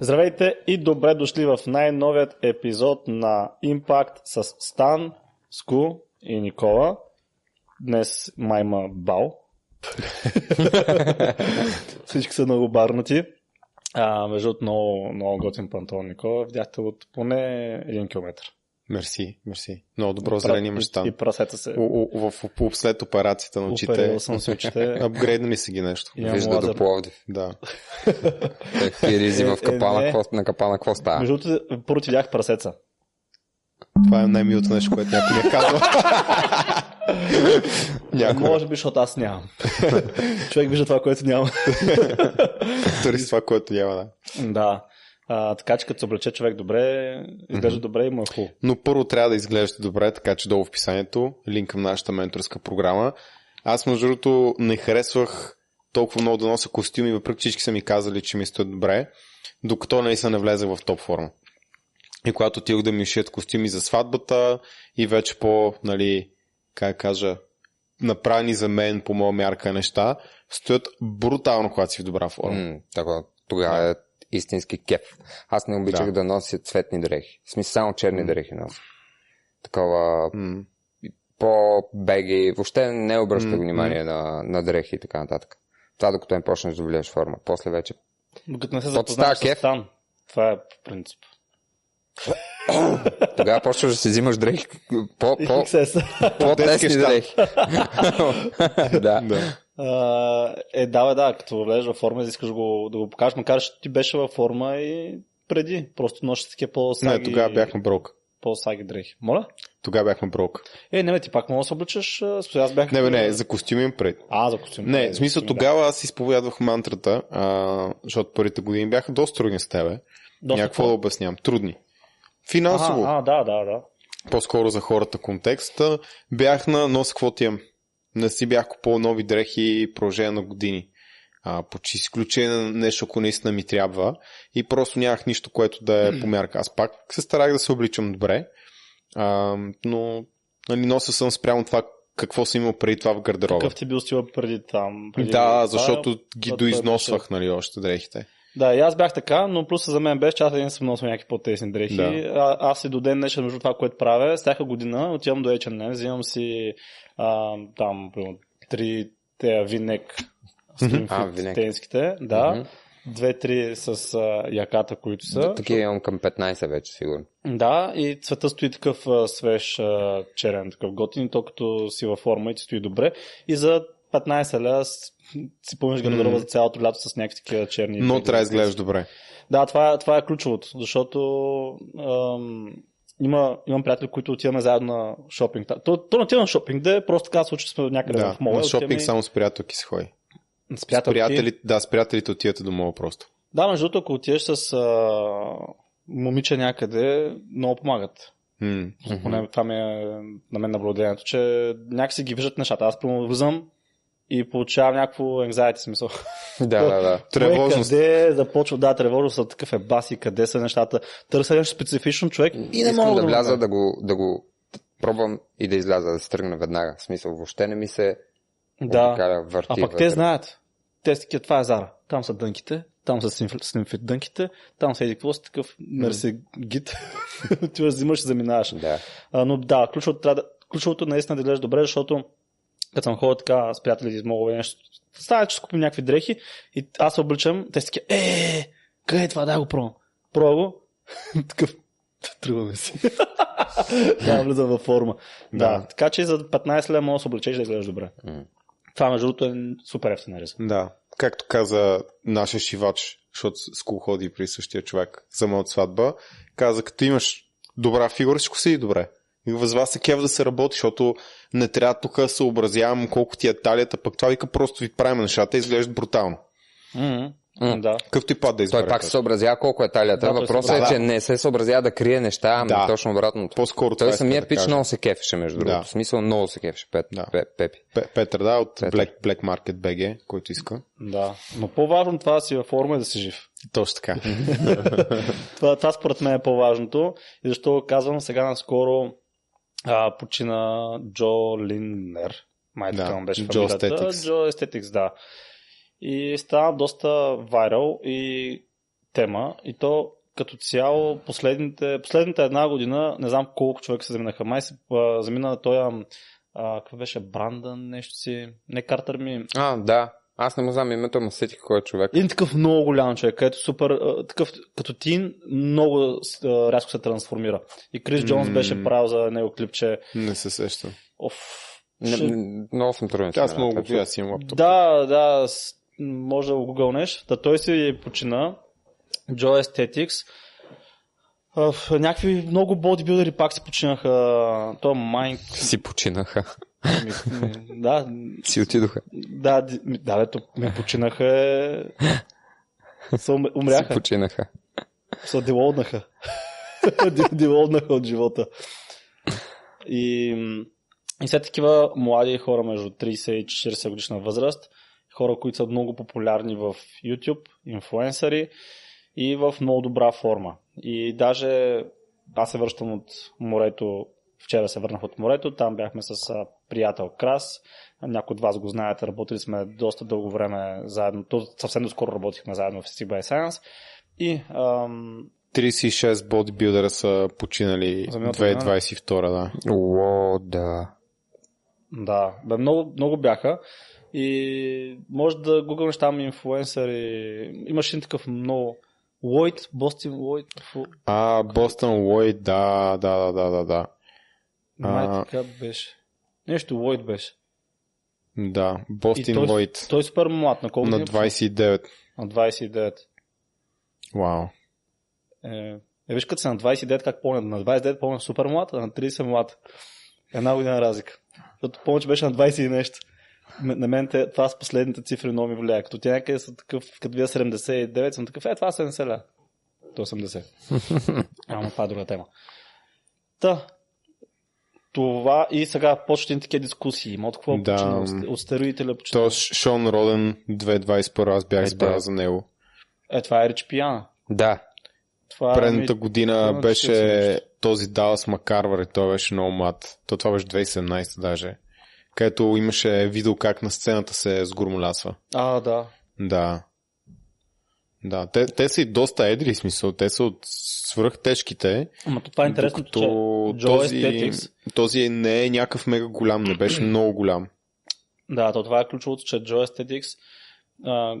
Здравейте и добре дошли в най-новият епизод на Impact с Стан, Ску и Никола. Днес майма бал. Всички са много барнати. А, между много, много готин пантон, Никола. Видяхте от поне един километр. Мерси, мерси. Много добро зрение имаш там. И прасета се. У- у- В, в, в, след операцията на очите. Оперирал съм се очите. Апгрейднали си ги нещо. Имам Вижда лазер. до Пловдив. Да. Те Фиризи Е, в капана, е, какво, на капана, какво става? Между другото, първо ти видях прасеца. Това е най-милото нещо, което някой ми е казал. Някой. Може би, защото аз нямам. Човек вижда това, което няма. Търси това, което няма. Да. да. А, така че като се облече човек добре, изглежда добре и му е хубаво. Но първо трябва да изглеждате добре, така че долу в описанието, линк към нашата менторска програма. Аз, между другото, не харесвах толкова много да нося костюми, въпреки всички са ми казали, че ми стоят добре, докато не се не влезе в топ форма. И когато отидох да ми шият костюми за сватбата и вече по, нали, как кажа, направени за мен по моя мярка неща, стоят брутално, когато си в добра форма. М, така, тогава е истински кеф. Аз не обичах Да. да. нося цветни дрехи. В смисъл само черни дрехи нося. Такова М. по-беги. Въобще не обръща М, внимание на, на дрехи и така нататък. Това докато не почнеш да влияеш форма. После вече. Докато не се запознаеш с? Стан. Това е по принцип. Тогава почваш да си взимаш дрехи по, по, по-тесни щат. дрехи. да. Да. А, е, да, бе, да, като влезеш във форма, искаш го, да го покажеш, макар че ти беше във форма и преди. Просто нощи такива по-саги, Не, тогава бяхме брок. по-саги дрехи. Моля? Тогава бяхме брок. Е, не, бе, ти пак мога да се обличаш. Аз бях... Не, бе, не, за костюми им пред. А, за костюм. Не, в смисъл тогава аз изповядвах мантрата, а, защото първите години бяха доста трудни с тебе. Доста Някакво да обяснявам. Трудни. Финансово, А, а, да, да, да. по-скоро за хората контекста, бях на нос какво ти имам. Не си бях купувал нови дрехи продължение на години. А, почти изключение на нещо, ако наистина ми трябва. И просто нямах нищо, което да е по мярка. Аз пак се старах да се обличам добре, а, но нали, нося съм спрямо това какво съм имал преди това в гардероба. Какъв ти бил стила преди там? Преди Да, това? защото ги доизносвах, нали, още дрехите. Да, и аз бях така, но плюс за мен беше, че аз един съм носил някакви по-тесни дрехи. Да. А, аз и до ден днешен, между това, което правя, всяка година отивам до H&M, взимам си а, там, примерно, три те винек, винек. тенските, да, две-три с а, яката, които са. Такива имам към 15 вече, сигурно. Да, и цвета стои такъв а, свеж а, черен, такъв готин, то като си във форма и ти стои добре. И за 15 ля си пълниш гардероба за цялото лято с някакви такива черни. Но трябва да изглеждаш добре. Да, това, е- това е ключовото, защото ам, има, имам приятели, които отиваме заедно на шопинг. То, то не на шопинг, да е просто така случай сме някъде Да, в мола. на шопинг отиваме само с приятелки се ходи. с С приятелки. приятели, да, с приятелите отивате до мола просто. Да, между другото, ако отидеш с а, момиче някъде, много помагат. М. Поне това ми е на мен наблюдението, че някакси ги виждат нещата. Аз примерно влизам и получавам някакво anxiety смисъл. Да, да, да. Тревожност. Къде започва, да, тревожност, такъв е баси, къде са нещата. Търся нещо специфично човек и не мога да да, вляза да го, да го пробвам и да изляза, да се тръгна веднага. В смисъл, въобще не ми се Да. обикаля, върти. А пък вътре. те знаят. Те са такива, това е Зара. Там са дънките, там са снимфит дънките, там са еди какво си такъв мерси гид. Ти взимаш и заминаваш. Да. А, но да, ключовото, трябва да, ключовото наистина да гледаш добре, защото като съм ходил така с приятели из мога нещо, става, че купим някакви дрехи и аз се обличам, те са такива, е, къде е това, дай го пробвам. Пробва го. Такъв, тръгваме си. да, влизам във форма. Да. Да. да. така че за 15 лева може да се облечеш да изглеждаш добре. Това между другото е супер ефтина риза. Да. Както каза нашия шивач, защото с ходи при същия човек за моята сватба, каза, като имаш добра фигура, всичко седи добре. И въз вас е кев да се работи, защото не трябва тук да съобразявам колко ти е талията, пък това вика просто ви правим нещата и изглеждат брутално. Mm-hmm. М. Да. Какъвто и пад да Той избере. пак се съобразява колко е талията. Да, той Въпросът се- е, да, че да. не се съобразява да крие неща, ами Да. точно обратното. По-скоро Той това самия да пич кажа. много се кефеше, между Да. другото. В смисъл много се кефеше. Пет, Да. Пе- Пепи. Петър, да, от Петър. Black, Black Market BG, който иска. Да. Но по-важно това да си във форма и да си жив. Точно така. Това, това според мен е по-важното. И защо казвам, сега наскоро а, почина Джо Линнер. Май Да, така беше фамилията. Aesthetics. Джо Aesthetics, да. И стана доста вайрал и тема и то като цяло последните, последната една година, не знам колко човека се заминаха, май се замина на този, а, какво беше, Брандън, нещо си, не Картер ми, А, да. Аз не му знам името, но сетих кой е човек. един такъв много голям човек, където супер, такъв, като тин, много рязко се трансформира. И Крис Джонс беше правил за него клипче. Не се сещам. Оф, Не, ще- много съм труден. с Аз мога да си имам лаптоп. Да, да, може да го гугълнеш. Да той си почина. Joe Aesthetics. В някакви много бодибилдери пак си починаха. То Майнк. Си починаха. Да, Си отидоха. да, да, бе, то ми починаха. е, Са ум- Си умряха. починаха. Са делоднаха. Ди- делоднаха от живота. И, и след такива млади хора между 30 и 40 годишна възраст, хора, които са много популярни в YouTube, инфуенсъри и в много добра форма. И даже аз се връщам от морето, вчера се върнах от морето, там бяхме с приятел Крас, някои от вас го знаят, работили сме доста дълго време заедно, то съвсем доскоро работихме заедно в by Science и ам, 36 бодибилдера са починали За миналата година, 2022, да. О, да. Да, бе, много, много бяха. И може да гугълнеш там инфуенсъри. Имаше един такъв много... Лойд, Бостин Лойд. А, Бостън Лойд, да, да, да, да, да, да. Май така беше. Нещо Лойд беше. Да, Бостин той, Лойд той е супер млад. На колко на години? 29. На 29. Вау. Е, е, виж като са на 29, как помня. На 29 помня супер млад, а на 30 млад. Една година разлика. Защото помня, че беше на 20 и нещо. На мен те, това с последните цифри много ми влияе. Като тя някъде са такъв, като вие 79, съм такъв, е, това 70 ля. То 80. Ама това е друга тема. Та, това и сега почти такива дискусии. Има от какво Да. почина? От, стероидите почина? То Шон Роден 2.21, аз бях Е, избрал да. за него. Е, това е Рич Пиана. Да. Това Предната ми- година 40 беше този Далас Макарвар и той беше много млад. То това беше 2017 даже. Където имаше видео как на сцената се сгурмолясва. А, да. Да. Да, те, те са и доста едри, смисъл. Те са от свръхтежките. Ама това е интересно, че този, Aesthetics, този не е някакъв мега голям, не беше много голям. Да, то това е ключовото, че Joe Aesthetics а,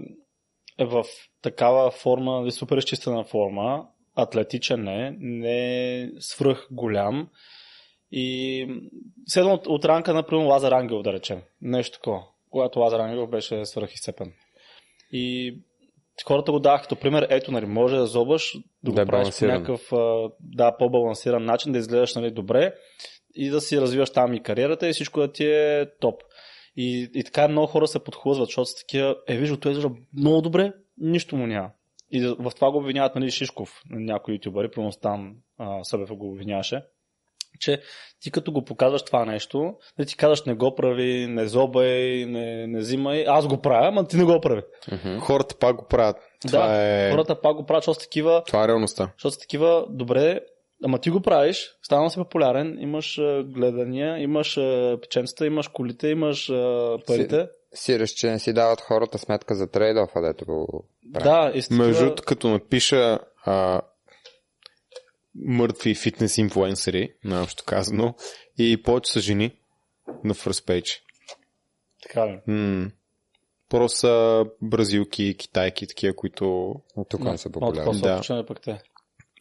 е в такава форма, нали, супер изчистена форма, атлетичен е, не е свръх голям и седно от, от ранка, например, Лазар Ангел, да речем. Нещо такова. Когато Лазар Ангел беше свръх изцепен. И хората го даваха като пример, ето, нали, може да зобаш, да го Да е правиш по някакъв да, по-балансиран начин, да изгледаш нали, добре и да си развиваш там и кариерата и всичко да ти е топ. И, и така много хора се подхлъзват, защото са такива, е, вижда, той изглежда много добре, нищо му няма. И в това го обвиняват нали, Шишков, някои ютубъри, примерно там Събев го обвиняваше, че ти като го показваш това нещо, да ти казваш не го прави, не зобай, не, не взимай, аз го правя, ама ти не го прави. Мгм. Хората пак го правят. Това да, е... хората пак го правят, защото такива, Това е реалността. защото са такива, добре, ама ти го правиш, станал си популярен, имаш гледания, имаш печенцата, имаш колите, имаш парите. Сираш, че не си дават хората сметка за трейдофа, дето го правят. Да, и с такива- Между като напиша а, мъртви фитнес инфлуенсъри, наобщо казано, и повече са жени на first page. Така ли? М- Просто са бразилки, китайки, такива, които... Тук не са популярни. Да. пък те.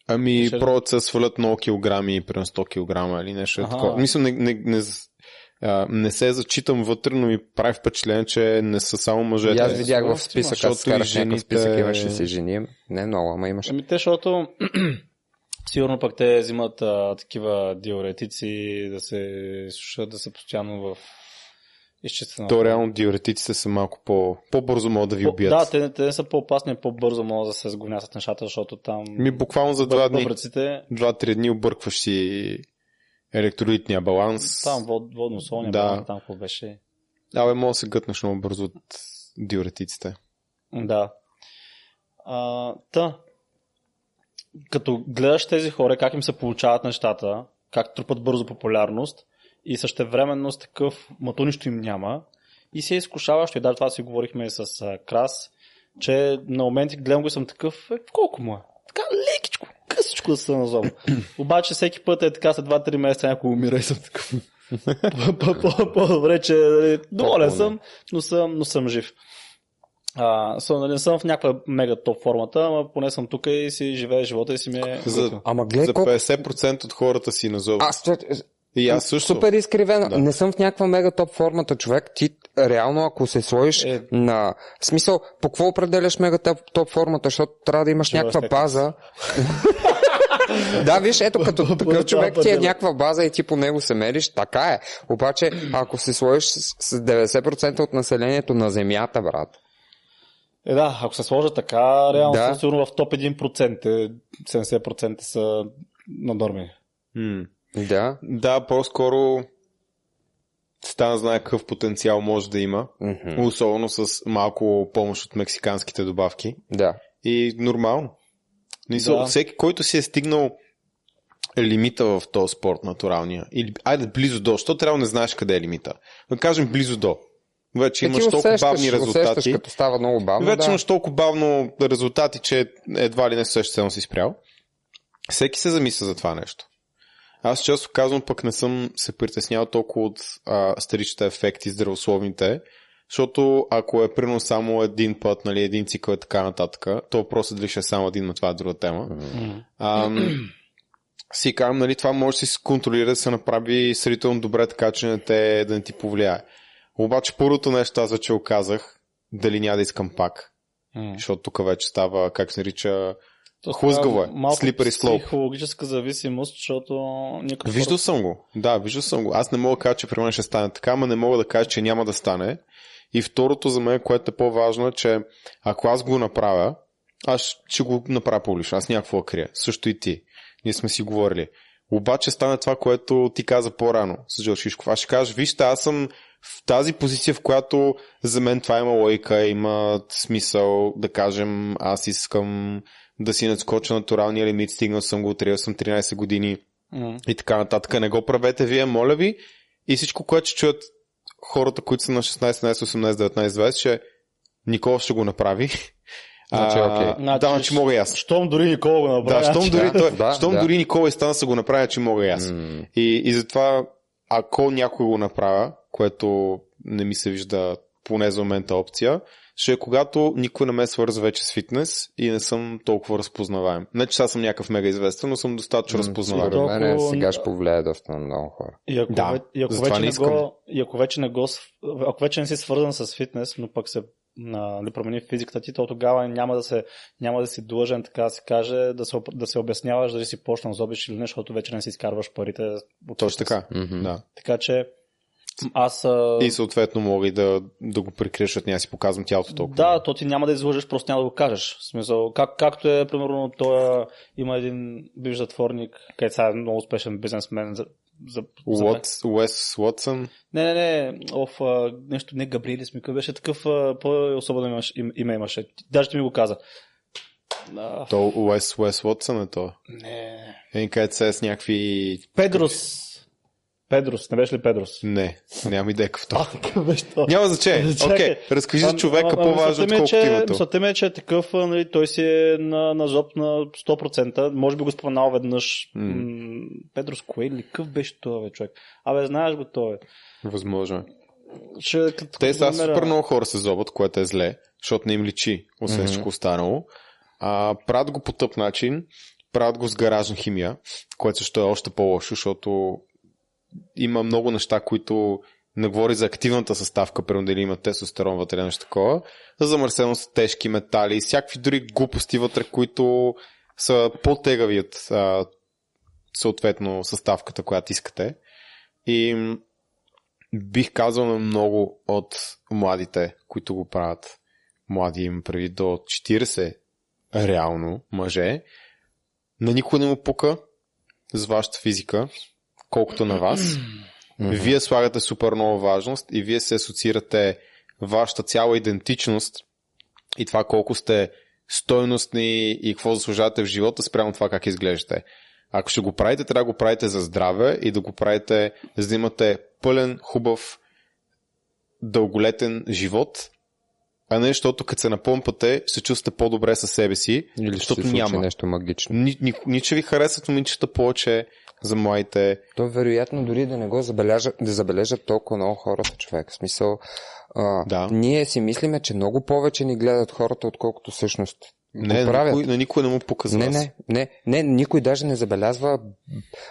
Ами, Ще- пробват се свалят много килограми, примерно 100 килограма или нещо Аха. такова. Мисля, не, не, не, а, не се зачитам вътре, но ми прави впечатление, че не са само И мъжете. аз видях в Защото списък, и аз скарах жените- списък, имаше си жени. Не много, ама имаше. Ами те, защото сигурно пък те взимат а, такива диуретици, да се сушат, да са постоянно в изчистена. То реално диуретиците са малко по, по-бързо могат да ви убият. Да, те, те са по-опасни, по-бързо могат да се сгонят нещата, защото там Ми буквално за два дни, два-три дни объркваш си електролитния баланс. там вод, водно-солния Да. баланс, там какво беше. Абе, може да се гътнеш много бързо от диуретиците. Да. А, та, като гледаш тези хора, как им се получават нещата, как трупат бързо популярност и същевременно с такъв, ма то нищо им няма, и се изкушаваш, и даже това си говорихме с а, Крас, че на моменти гледам го и съм такъв, е, колко му е? Така лекичко, късичко да се назова. Обаче всеки път е така след 2-3 месеца някой умира и съм такъв. По- по- По-добре, че нали, доволен съм, но съм, но съм жив. А, съм, нали, не съм в някаква мега топ формата, ама поне съм тук и си живея живота и си ми е... За. Ама гледай за колко... 50% от хората си назов. Аз И аз също. Супер изкривена. Да. Не съм в някаква мега топ формата, човек. Ти реално, ако се сложиш Е. на... В смисъл, по какво определяш мега топ, топ формата, защото трябва да имаш Че някаква база. да, виж, ето като такъв човек ти е някаква база и ти по него се мериш, така е. Обаче, ако се сложиш с, с 90% от населението на Земята, брат, Е, да, ако се сложа така, реално Да. съм сигурно в топ 1%, е, 70% са надормени. М. да. Да, по-скоро стана знае какъв потенциал може да има. Мгм. Особено с малко помощ от мексиканските добавки. Да. И нормално. Мисъл, Да. Всеки, който си е стигнал лимита в този спорт, натуралния, или айде близо до, защото трябва да не знаеш къде е лимита. Да кажем близо до. Вече Е, имаш толкова усещаш, бавни усещаш, резултати. като става много бавно. Вече да. имаш толкова бавно резултати, че едва ли не съществено си спрял. Всеки се замисля за това нещо. Аз често казвам, пък не съм се притеснявал толкова от а, старичните ефекти, здравословните, защото ако е примерно само един път, нали, един цикъл и така нататък, то въпросът дали ще е само един, но това е друга тема. Ам, си казвам, нали, това може да се контролира, да се направи сравнително добре, така че не те, да не ти повлияе. Обаче първото нещо, аз вече го казах, дали няма да искам пак. М. Защото тук вече става, как се нарича, То Хлъзгаво е. Малко Slippery slope. психологическа зависимост, защото никакъв Виждал съм го. Да, виждал съм го. Аз не мога да кажа, че при мен ще стане така, ама не мога да кажа, че няма да стане. И второто за мен, което е по-важно, е, че ако аз го направя, аз ще го направя публично. Аз някакво крия. Също и ти. Ние сме си говорили. Обаче стане това, което ти каза по-рано с Джордж Шишков. Аз ще кажа, вижте, аз съм в тази позиция, в която за мен това има лойка, има смисъл да кажем, аз искам да си надскоча натуралния лимит, стигнал съм го, трябва съм 13 години М. и така нататък. Не го правете вие, моля ви. И всичко, което ще чуят хората, които са на 16, 17, 18, 19, 20, че Никола ще го направи. Значи, А, окей. Да, значи мога и аз. Щом дори Никола го направи. Да, щом значи- дори, да, той, да, щом да. дори Никола и Стана са го направя, че мога и аз. М. И, и затова, ако някой го направя, което не ми се вижда поне за момента опция, ще е когато никой не ме свързва вече с фитнес и не съм толкова разпознаваем. Не, че сега съм някакъв мега известен, но съм достатъчно разпознаваем. Според мен Толкова- сега ще повлияе доста на много хора. И ако, Да, ве- и ако, вече не не го, и ако вече не го, ако вече не си свързан с фитнес, но пък се нали, промени физиката ти, то тогава няма да, се, няма да си длъжен, така да се каже, да се, да се обясняваш дали си почнал зобиш или не, защото вече не си изкарваш парите. От Точно така. Да. Така че аз... И съответно мога и да, да го защото няма си показвам тялото толкова. Да, то ти няма да излъжеш, просто няма да го кажеш. В смисъл, как, както е, примерно, той има един бивш затворник, където сега е много успешен бизнесмен. За, за, за... Уес Уотсън. Не, не, не, оф, а, нещо, не Габриели Смика, беше такъв, а, по-особено имаш, им, име имаше. Даже ти ми го каза. А, То Уес, Уес Уотсън е то. не. Един където се с някакви... Педрос. Педрос, не беше ли Педрос? Не, нямам идея какъв то. Няма значение. Окей, разкажи за човека по-важно, е, отколкото че- името. Мисълта ми е, че е такъв, нали, той си е на, на зоб на 100%. Може би го споменал веднъж. М. Педрос Коел ли? Какъв беше това, човек? Абе, знаеш го той. Възможно е. Ще, като, Те са супер много хора се зобат, което е зле, защото не им личи, освен Мгм. всичко останало. А, правят го по тъп начин, правят го с гаражна химия, което също е още по-лошо, защото има много неща, които не говори за активната съставка, примерно дали има тестостерон вътре нещо такова, замърсено с тежки метали, всякакви дори глупости вътре, които са по-тегави от съответно съставката, която искате. И бих казал на много от младите, които го правят, млади им преди до 40 реално мъже, на никой не му пука с вашата физика, колкото на вас. Вие слагате супер много важност и вие се асоциирате вашата цяла идентичност и това колко сте стойностни и какво заслужавате в живота спрямо това как изглеждате. Ако ще го правите, трябва да го правите за здраве и да го правите, за да имате пълен, хубав, дълголетен живот а не защото като се напомпате, се чувствате по-добре със себе си, Или се защото случи няма. нещо магично. Ни, ни, ни, че ви харесват момичета повече за младите. То вероятно дори да не го забележат, да забележат толкова много хората, човек. В смисъл, а, Да. ние си мислиме, че много повече ни гледат хората, отколкото всъщност Не, на никой, на никой не му показва. Не, не, не, не, никой даже не забелязва.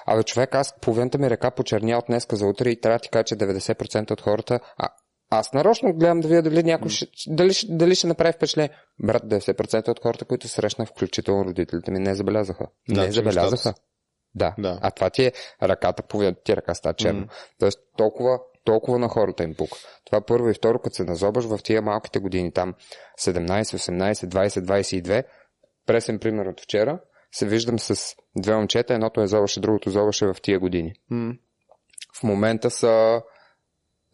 Абе, човек, аз половината ми ръка почерня от днеска за утре и трябва да ти кажа, че 90% от хората... А, аз нарочно гледам да видя дали някой ще, дали, дали ще направи впечатление. Брат, 90% от хората, които срещнах, включително родителите ми, не забелязаха. Да, не забелязаха. нещата Да. Да. А това ти е ръката, половината ти ръка става черна. Мгм. Тоест толкова, толкова на хората им пука. Това първо и второ, като се назобаш в тия малките години, там 17, 18, 20, 22, пресен пример от вчера, се виждам с две момчета, едното е зобаше, другото зобаше в тия години. М. В момента са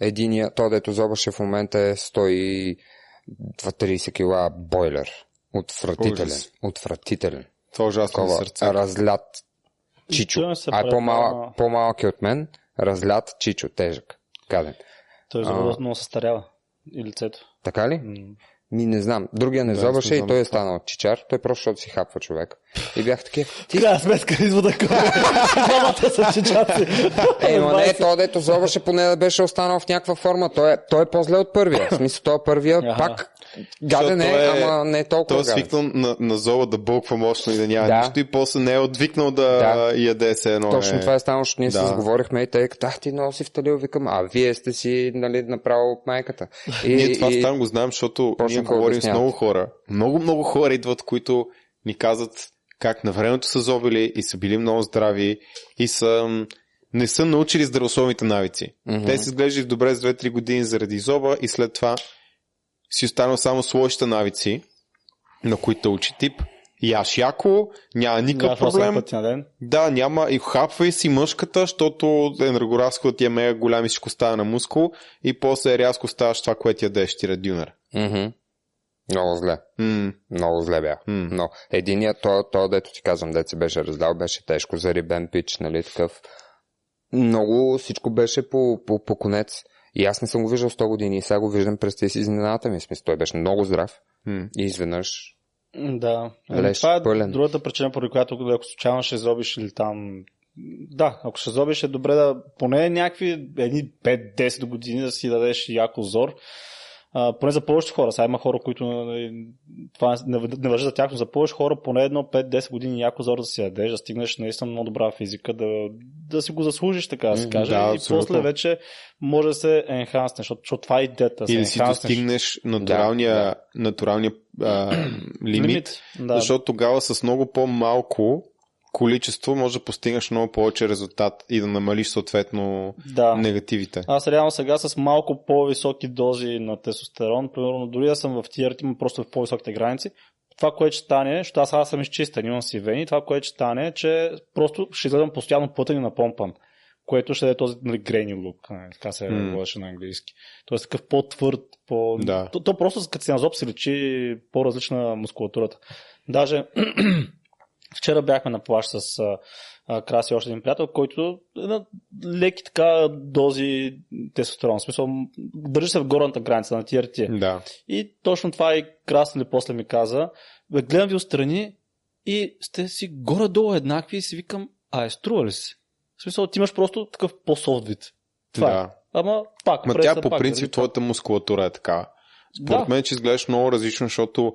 единия, то дето зобаше в момента е 130 кила бойлер. Отвратителен. Ужас. Отвратителен. Това е ужасно Такова сърце. разлят чичо. А е по-малък, по-малък е от мен, разлят чичо, тежък. Каден. Той А. за много се старява. И лицето. Така ли? М. Ми не знам. Другия не Да, зобаше и знам той е станал чичар. Той просто защото си хапва човек. И бях такива. Ти... Крайна сметка извода двамата са чечаци. Е, но не, то дето зобаше поне да беше останал в някаква форма. Той е, той е по-зле от първия. В смисъл, той е първия Аха. пак гаден е, той е- ама не е Той толкова е гаден. свикнал на, на зола да бълква мощно и да няма Да. нищо и после не е отвикнал да, Да. яде се едно. Точно е... това е станало, защото ние Да. се сговорихме и тъй като ах ти много си вталил, викам, а вие сте си нали, направо от майката. И, Ние това и- там го знаем, защото Почнаха ние говорим с много хора. Много, много хора идват, които ни казват как на времето са зобили и са били много здрави и са не са научили здравословните навици. Мгм. Те се изглеждат добре с 2-3 години заради зоба и след това си останал само с лошите навици, на които учи тип. Яш яко, няма никакъв проблем. пъти на ден. Да, няма и хапвай си мъжката, защото енергоразходът ти е мега голям и всичко става на мускул и после рязко ставаш това, което ядеш ти радюнер. Мгм. Много зле. М, Много зле бях. м. Но единият, то, то, дето ти казвам, дето се беше раздал, беше тежко за рибен пич, нали, такъв. Много всичко беше по, по, по конец. И аз не съм го виждал 100 години и сега го виждам през тези изненадата ми. Смисъл, той беше много здрав. М. И изведнъж Да. Ами Леш, това е пълен. другата причина, поради която ако случайно ще зобиш или там... Да, ако ще зобиш е добре да поне някакви едни 5-10 години да си дадеш яко зор. А, поне за повечето хора. Сега има хора, които нали, това не, не въжи за тях, но за повече хора поне едно 5-10 години яко зор да си ядеш, да стигнеш наистина много добра физика, да, да си го заслужиш, така да се каже. да, и абсолютно. после вече може да се енханснеш, защото, защото това е идеята. да се Или си достигнеш натуралния, Да, натуралния а, лимит, Да. защото тогава с много по-малко количество може да постигнеш много повече резултат и да намалиш съответно да. негативите. Аз реално сега с малко по-високи дози на тестостерон, примерно дори да съм в тия има просто в по-високите граници, това, което ще стане, защото аз, аз съм изчистен, имам си вени, това, което ще стане е, че просто ще изгледам постоянно плътен и напомпан, което ще даде този нали, грейни лук, нали, така се М. говореше на английски. Тоест такъв по-твърд, по... Да. То, то просто като си на зоб се лечи по-различна мускулатурата. Даже вчера бяхме на плаж с а, Краси още един приятел, който е на леки така дози тестостерон. В смисъл, държи се в горната граница на TRT. Да. И точно това и Краси ли после ми каза. Бе, гледам ви отстрани и сте си горе-долу еднакви и си викам, а е струва ли си? В смисъл, ти имаш просто такъв по-софт вид. Това е. да. Ама пак, Ма тя по пак, принцип дали, твоята мускулатура е така. Според Да. мен, че изглеждаш много различно, защото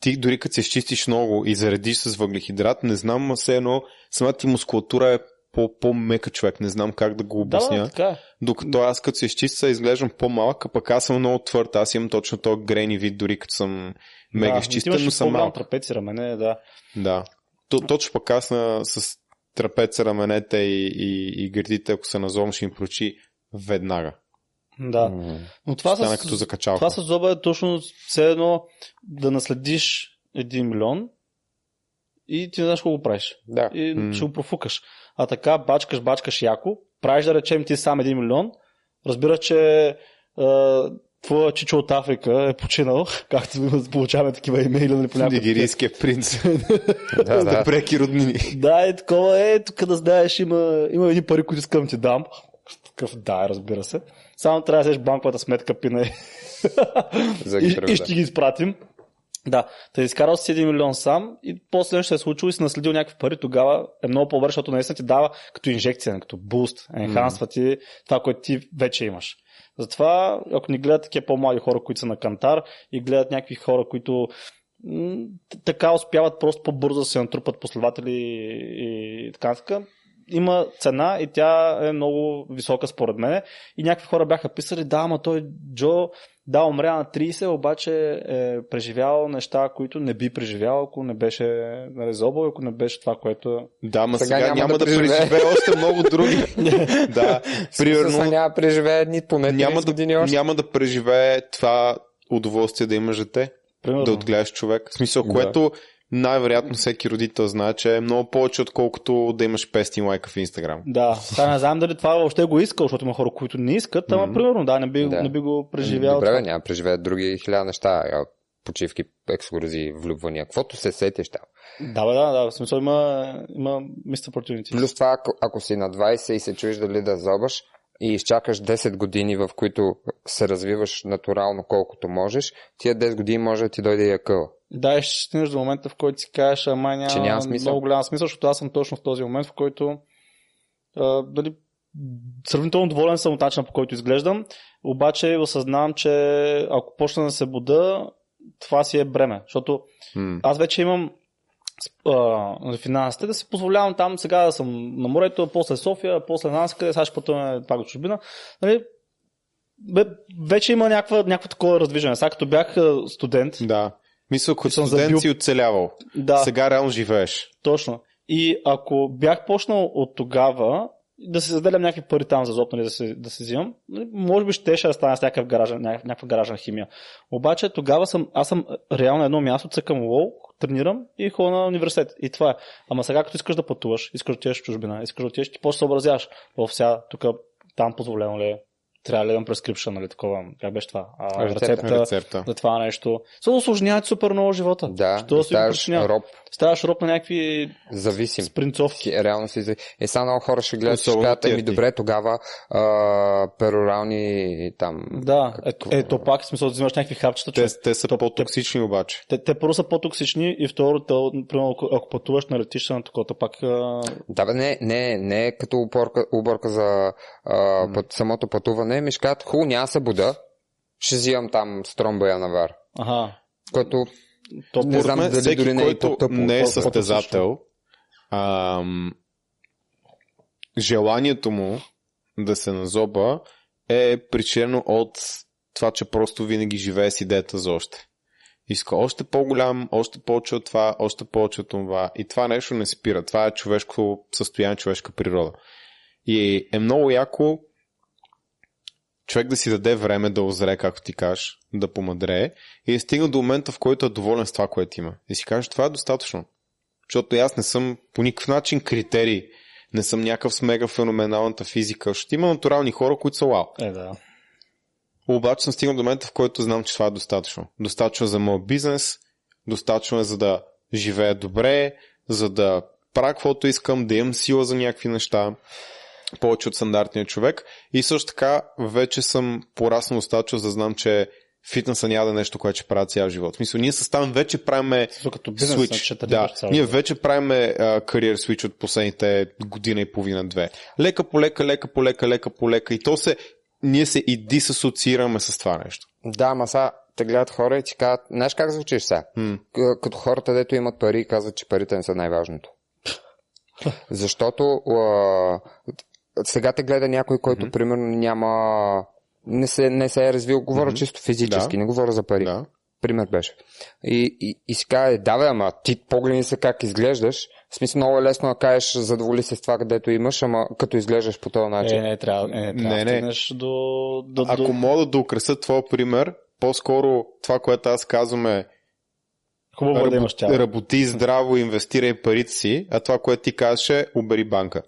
ти дори като се изчистиш много и заредиш с въглехидрат, не знам, ма все едно, самата ти мускулатура е по- по-мека човек, не знам как да го обясня. да, така е. Докато аз като се изчистя, изглеждам по-малък, а пък аз съм много твърд. Аз имам точно този грени вид, дори като съм мега да, изчистен, но съм малък. трапеци, рамене, да. Да. То, точно пък аз на, с трапеца, раменете и, и, и гърдите, ако се назовам, ще им прочи веднага. Да. Но това Стана с, като закачалка. това с зоба е точно все едно да наследиш един милион и ти не знаеш какво го правиш. Да. И М. ще го профукаш. А така бачкаш, бачкаш яко, правиш да речем ти сам един милион, разбира, че а, твоя чичо от Африка е починал, както получаваме такива имейли нали, понякога. Нигерийския принц. Да, да. преки роднини. Да, е такова е, тук да знаеш, има, има едни пари, които искам ти дам. Такъв, да, разбира се. Само трябва да взеш банковата сметка, пина и, и ще ги изпратим. Да, те изкарал си 1 милион сам и после нещо се е случило и си наследил някакви пари, тогава е много по-добре, защото наистина ти дава като инжекция, като буст, енхансва ти това, което ти вече имаш. Затова, ако ни гледат такива по-млади хора, които са на кантар и гледат някакви хора, които м, така успяват просто по-бързо да се натрупат последователи и, и така нататък, има цена и тя е много висока според мен. И някакви хора бяха писали, да, ама той Джо, да, умря на 30, обаче е преживял неща, които не би преживял, ако не беше нали, зобъл, ако не беше това, което... Да, ма Сега сега, няма няма, да да, преживее. още много други. да, Примерно... примерно няма да преживее ни поне 30 няма години да, още. няма да преживее това удоволствие да имаш дете, Примерно, да отгледаш човек. В смисъл, Да. което най-вероятно всеки родител знае, че е много повече, отколкото да имаш 500 лайка в Инстаграм. Да, сега не знам дали това въобще го иска, защото има хора, които не искат, ама примерно, да, не би, Да. не би го преживял. Добре, това. няма преживеят други хиляда неща. Почивки, екскурзии, влюбвания, каквото се сетиш там. Да, бе, да, да, в смисъл има, има мистер opportunity. Плюс това, ако, ако си на 20 и се чуеш дали да зобаш и изчакаш 10 години, в които се развиваш натурално колкото можеш, тия 10 години може да ти дойде и акъл. Да, ще стигнеш до момента, в който си кажеш, ама няма, Че няма смисъл. много голям смисъл, защото аз съм точно в този момент, в който а, дали, сравнително доволен съм от начина по който изглеждам, обаче осъзнавам, че ако почна да се буда, това си е бреме, защото М. аз вече имам а, на финансите да си позволявам там сега да съм на морето, после София, после нас, къде сега ще пътуваме пак до чужбина. Нали, бе, вече има някаква, някакво такова раздвижване. Сега като бях студент, Да. Мисля, като съм студент забил- си оцелявал. да, Сега реално живееш. точно. И ако бях почнал от тогава да се заделям някакви пари там за зоб, нали, да, се, да се взимам, нали, може би ще да стане с някакъв гаражен, ня- някаква гаражна химия. Обаче тогава съм, аз съм реално едно място, цъкам лоу, тренирам и ходя на университет. И това е. Ама сега като искаш да пътуваш, искаш да отидеш в чужбина, искаш да отидеш, ти после съобразяваш. В сега, тук, там позволено ли е, трябва ли да имам prescription, нали, такова, как беше това? А, Рецепта. рецепта, Рецепта. за това нещо. Се осложняват супер много живота. Да, Що да ставаш роб, Ставаш роб на някакви зависим. спринцовки. Реално си... Е, сега много хора ще гледат, ще кажат, еми добре, тогава а, перорални там... Да, Какво? е, то пак смисъл да взимаш някакви хапчета. Те, Те, те са по-токсични обаче. те, те първо са по-токсични и второ, те, примерно, ако, ако пътуваш на летище на такова, пак а, Да, бе, не, не, не е като уборка, уборка за а, път, самото пътуване. Ми ще кажат, хубаво, няма се буда, ще взимам там стромбая навар. ага, Което то Не знам дали всеки, дори не е който не е състезател, ам, желанието му да се назоба е причинено от това, че просто винаги живее с идеята за още. Иска още по-голям, още повече от това, още повече от това. И това нещо не спира. Това е човешко състояние, човешка природа. И е много яко човек да си даде време да озре, както ти кажеш, да помадрее и е стигна до момента, в който е доволен с това, което има. И си каже, това е достатъчно. Защото аз не съм по никакъв начин критерий. Не съм някакъв с мега феноменалната физика. Ще има натурални хора, които са вау. е да. Обаче съм стигнал до момента, в който знам, че това е достатъчно. Достатъчно е за моят бизнес, достатъчно е за да живея добре, за да правя каквото искам, да имам сила за някакви неща, повече от стандартния човек. И също така вече съм пораснал достатъчно, за да знам, че фитнеса няма да е нещо, което ще правя цял живот. В смисъл, ние с там вече правиме като бизнес, switch. че Да, цял ние вече правиме кариер switch от последните година и половина-две. Лека по лека, лека по лека, лека по лека. И то се, ние се и дисасоциираме с това нещо. Да, ама сега те гледат хора и ти казват, знаеш как звучиш сега? М. К- Като хората, дето имат пари казват, че парите не са най-важното. Защото а, сега те гледа някой, който примерно няма не се, не се е развил, говоря Мгм. чисто физически, Да. не говоря за пари. Да. Пример беше. И, и, и си казва, да бе, ама ти погледни се как изглеждаш. В смисъл много е лесно да кажеш, задоволи се с това, където имаш, ама като изглеждаш по този Е, начин. не, трябва, е, не, трябва Не, да не. стигнеш до, до, Ако до... мога да украса твоя пример, по-скоро това, което аз казвам е Хубаво е да имаш тяло. работи здраво, инвестирай парите си, а това, което ти казваш е обери банка,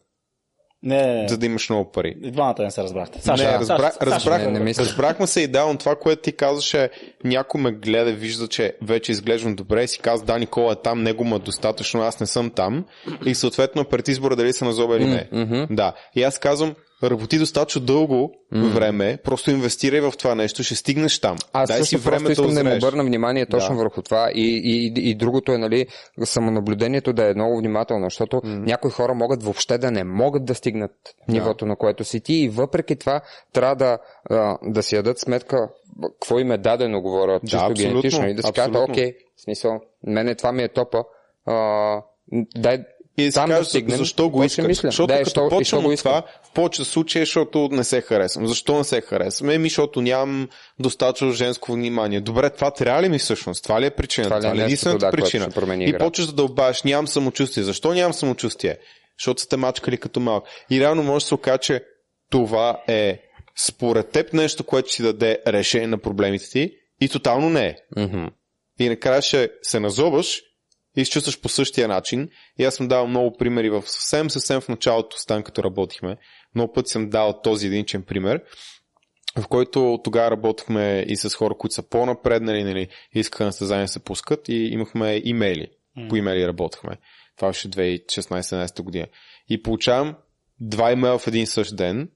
Не, не, не. за да имаш много пари. И двамата не се разбрахте. не, Саша, разбрах, Саша, не, не разбрахме се идеално. Това, което ти казваше, някой ме гледа, вижда, че вече изглеждам добре и си казва, да, Никола е там, него му е достатъчно, аз не съм там. И съответно пред избора дали се назоба или не. Мгм. Да. И аз казвам, Работи достатъчно дълго mm. време, просто инвестирай в това нещо, ще стигнеш там. Аз Дай си време просто искам да им узрееш. обърна внимание точно Да. върху това и, и, и другото е, нали, самонаблюдението да е много внимателно, защото mm. някои хора могат въобще да не могат да стигнат нивото, на което си ти и въпреки това трябва да, да си ядат сметка какво им е дадено, говоря чисто абсолютно, генетично и да си кажат, окей, смисъл, мене това ми е топа, а, дай И си там да стигнем, защо го мисля. Защото Да, като що- почвам от искам. това, в повечето случаи, е, защото не се харесвам. Защо не се харесвам? Еми, защото нямам достатъчно женско внимание. Добре, това трябва ли ми всъщност? Това ли е причината? Това е Това ли е единствената да, причина? И почваш да дълбаш, нямам самочувствие. Защо нямам самочувствие? Защото сте мачкали като малък. И реално може да се окаже, че това е според теб нещо, което ще даде решение на проблемите ти и тотално не е. Мгм. И накрая ще се назобаш и се чувстваш по същия начин. И аз съм давал много примери в съвсем, съвсем в началото, стан като работихме. Много пъти съм дал този единичен пример, в който тогава работихме и с хора, които са по-напреднали, нали, искаха на състезания да се пускат и имахме имейли. По имейли работехме. Това беше 2016-17 година. И получавам два имейла в един същ ден,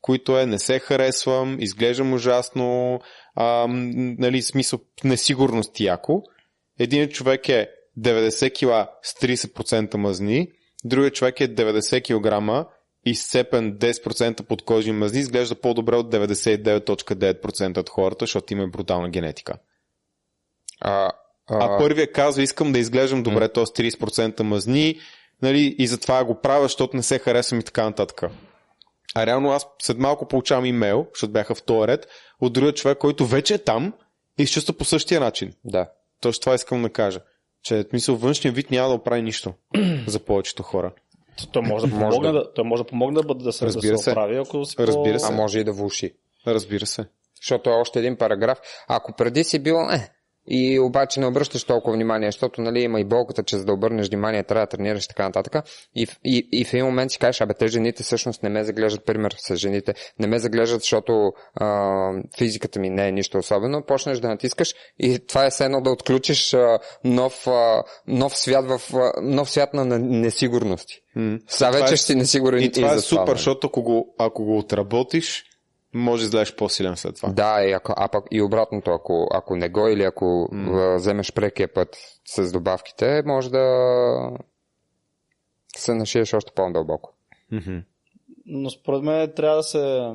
които е не се харесвам, изглеждам ужасно, а, нали, смисъл несигурност яко. Един човек е 90 кг с 30% мазни, другият човек е 90 кг и сцепен 10% подкожни мазни, изглежда по-добре от 99.9% от хората, защото има брутална генетика. А, А, първият казва, искам да изглеждам добре, т.е. 30% мазни, нали, и затова го правя, защото не се харесвам и така нататък. А реално аз след малко получавам имейл, защото бяха в този ред, от другия човек, който вече е там и се чувства по същия начин. да. Точно това искам да кажа. Че мисъл, външния вид няма да оправи нищо за повечето хора. Той може да помогне да. да, може да, помогне да, да се, Разбира да се се. оправи, ако си Разбира по... се. А може и да влуши. Разбира се. Защото е още един параграф. Ако преди си бил, е, и обаче не обръщаш толкова внимание, защото нали, има и болката, че за да обърнеш внимание трябва да тренираш и така нататък. И, и, и в един момент си кажеш, абе те жените всъщност не ме заглеждат, пример с жените, не ме заглеждат, защото а, физиката ми не е нищо особено, почнеш да натискаш и това е все едно да отключиш а, нов, а, нов, свят в, а, нов свят на несигурности. М. Сега Това вече е- си несигурен И това е за супер, нали? защото ако го, ако го отработиш, може да излезеш по-силен след това. Да, и, ако, а пък и обратното, ако, ако не го или ако mm. вземеш прекия път с добавките, може да се нашиеш още по-дълбоко. Мгм. Но според мен трябва да се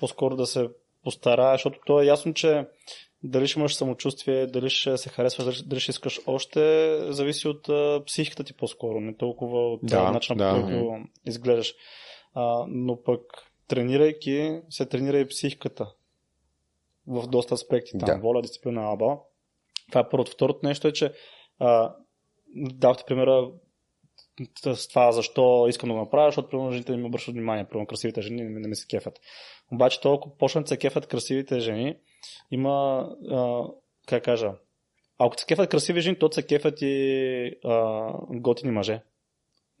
по-скоро да се постарае, защото то е ясно, че дали ще имаш самочувствие, дали ще се харесваш, дали, ще искаш още, зависи от а, психиката ти по-скоро, не толкова от да, начина да. по който изглеждаш. А, но пък тренирайки, се тренира и психиката в доста аспекти. Там, Да. воля, дисциплина, аба. Това е първото. Второто нещо е, че а, примера с това защо искам да го направя, защото примерно жените не ми обръщат внимание, примерно красивите жени не, не ми се кефят. Обаче толкова почнат се кефят красивите жени, има, а, как кажа, ако се кефят красиви жени, то се кефят и а, готини мъже.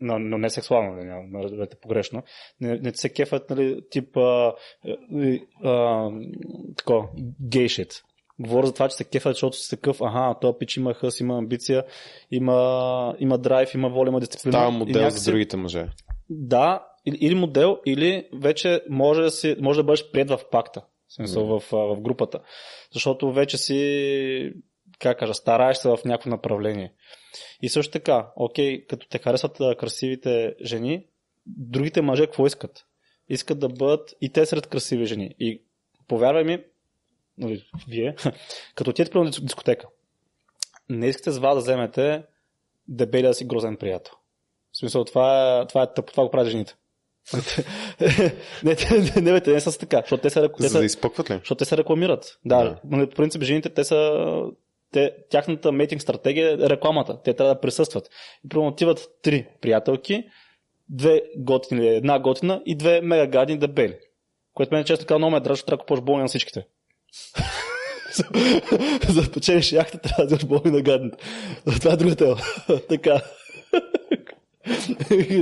Но, но не сексуално, не, не, разберете погрешно. Не, не се кефят, нали, тип а, а, тако, гейшит. Говоря за това, че се кефят, защото си такъв, аха, този пич има хъс, има амбиция, има, има драйв, има воля, има дисциплина. Става модел някакси- за другите мъже. да, или, или модел, или вече може да, си, може да бъдеш прият в пакта, в, смисъл, в, в групата. Защото вече си, как кажа, стараеш се в някакво направление. И също така, окей, като те харесват красивите жени, другите мъже какво искат? Искат да бъдат и те сред красиви жени. И повярвай ми, нали, вие, като отидете при дискотека, не искате с вас да вземете дебелия си грозен приятел. В смисъл, това е, това е тъпо, това го правят жените. не, не, не, те не са така, защото те, са, те, са, да изпъкват ли? защото те се рекламират. Да, Да. да. по принцип жените, те са те, тяхната мейтинг стратегия е рекламата. Те трябва да присъстват. И примерно отиват три приятелки, две готини, или една готина и две мега гадни дебели. Което мен често казва много ме е защото трябва да купуваш болни на всичките. За да печелиш яхта, трябва да вземеш болни на гадните. Това е другата. така.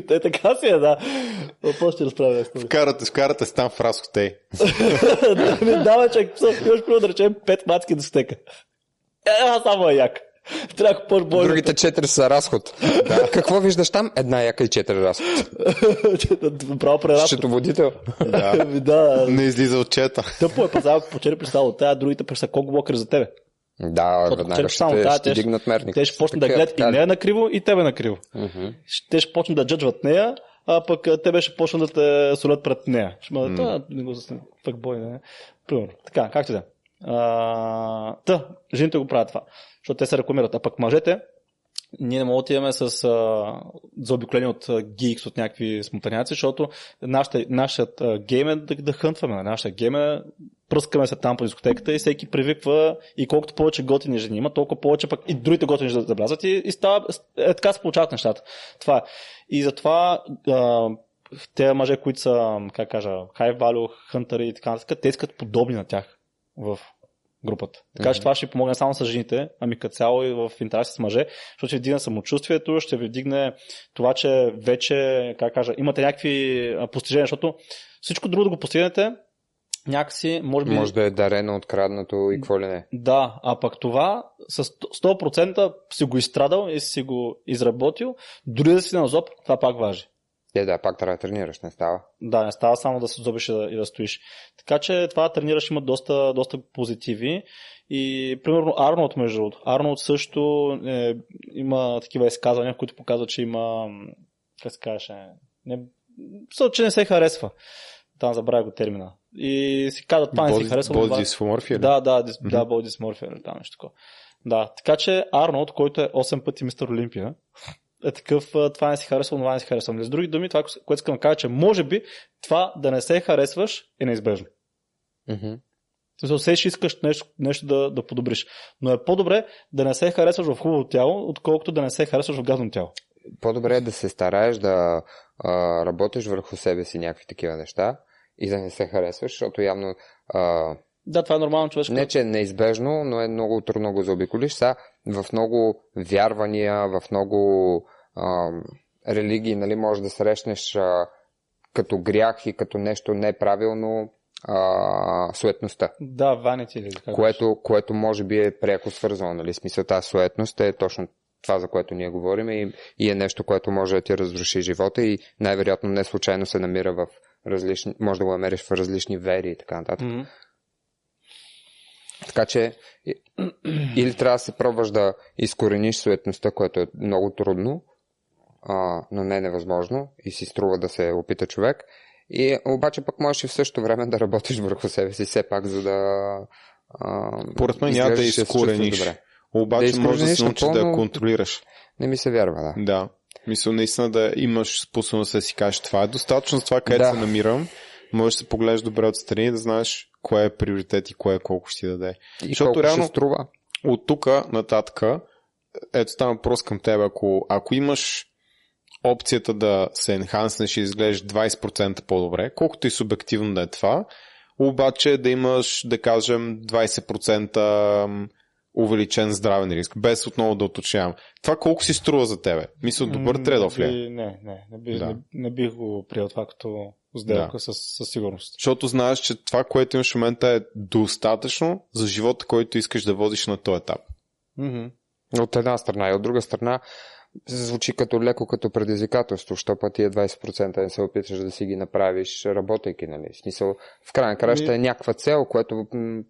Те така си е, да. После ще разправя. Вкарате, вкарате се там в разхотей. да, ми дава писал, имаш примерно да речем пет мацки до стека. Е, а само е як. Трябва да бойната. Другите четири са разход. Да. Какво виждаш там? Една яка и четири разход. Право преразход. Счетоводител. Да. Ами да. Не излиза отчета. Тъпо е пазал, по 4 писал от тая, другите пък са колко за тебе. Да, Защото веднага ще, само те, ще дигнат мерник. Те ще почнат да гледат и нея накриво, и тебе накриво. Мгм. Те ще почнат да джаджват нея, а пък те ще почнат да те солят пред нея. Ще бъдат, М. mm. не го засне, пък бой, не. Примерно. Така, както да. А, Та, жените го правят това, защото те се рекламират. А пък мъжете, ние не можем да отиваме с а, заобиколени от а, от някакви смутаняци, защото нашата, нашият а, гейм е да, да хънтваме. Нашия гейм е пръскаме се там по дискотеката и всеки привиква и колкото повече готини жени има, толкова повече пък и другите готини жени да влязат и, и става, е, така се получават нещата. Това е. И затова а, те мъже, които са, как кажа, high value, хънтъри и така нататък, те искат подобни на тях в групата. Така че Мгм. това ще помогне само с жените, ами като цяло и в интерес с мъже, защото ще вдигне самочувствието, ще ви вдигне това, че вече, как кажа, имате някакви постижения, защото всичко друго да го постигнете, някакси, може би... Може да е дарено, откраднато и какво ли не. Да, а пък това с 100% си го изстрадал и си го изработил, дори да си на зоб, това пак важи. Е, да, пак трябва да тренираш, не става. Да, не става само да се зобиш и да, и да стоиш. Така че това да тренираш има доста, доста позитиви. И примерно Арнолд, между другото. Арнолд също е, има такива изказвания, които показват, че има, как се казваше, не, че не се харесва. Там забравя го термина. И си казват, това не си харесва. Боди да, да, дис, Мгм. да, или там нещо такова. Да, така че Арнолд, който е 8 пъти мистер Олимпия, е такъв, това не си харесва, това не си харесва. Нали, С други думи, това, което искам да кажа, че може би това да не се харесваш е неизбежно. Смисъл, все ще искаш нещо, нещо да, да подобриш. Но е по-добре да не се харесваш в хубаво тяло, отколкото да не се харесваш в гадно тяло. По-добре е да се стараеш да а, работиш върху себе си някакви такива неща и да не се харесваш, защото явно а, Да, това е нормално човешко. не, че е неизбежно, но е много трудно го заобиколиш. Са в много вярвания, в много а, религии, нали, може да срещнеш а, като грях и като нещо неправилно а, суетността. Да, ванити или как Което, което може би е пряко свързано, нали? Смисъл тази суетност е точно това, за което ние говорим и, и е нещо, което може да ти разруши живота и най-вероятно не случайно се намира в различни, може да го намериш в различни вери и така нататък. Мгм. Така че или трябва да се пробваш да изкорениш суетността, което е много трудно, а, но не е невъзможно и си струва да се опита човек. И обаче пък можеш и в същото време да работиш върху себе си все пак, за да а, Поред мен няма да изкорениш. добре. Обаче Да може да се научиш да напълно- я контролираш. Не ми се вярва, да. Да. Мисля, наистина да имаш способност да си кажеш това е достатъчно за това, където Да. се намирам. Можеш да се погледнеш добре отстрани и да знаеш кое е приоритет и кое е колко ще ти даде. И Защото колко реално- ще струва. От тук нататък, ето става въпрос към теб, ако, ако имаш опцията да се енханснеш и изглеждаш 20% по-добре, колкото и субективно да е това, обаче да имаш, да кажем, 20% увеличен здравен риск, без отново да уточнявам. Това колко си струва за тебе? Мисля, добър тредов ли е? би- Не, не, не, би, Да. не, не бих го приел това като сделка със, със сигурност. Защото знаеш, че това, което имаш в момента е достатъчно за живота, който искаш да водиш на този етап. Мгм. От една страна и от друга страна звучи като леко като предизвикателство, що път тия 20% не се опиташ да си ги направиш, работейки, нали? В смисъл, в крайна краща е някаква цел, което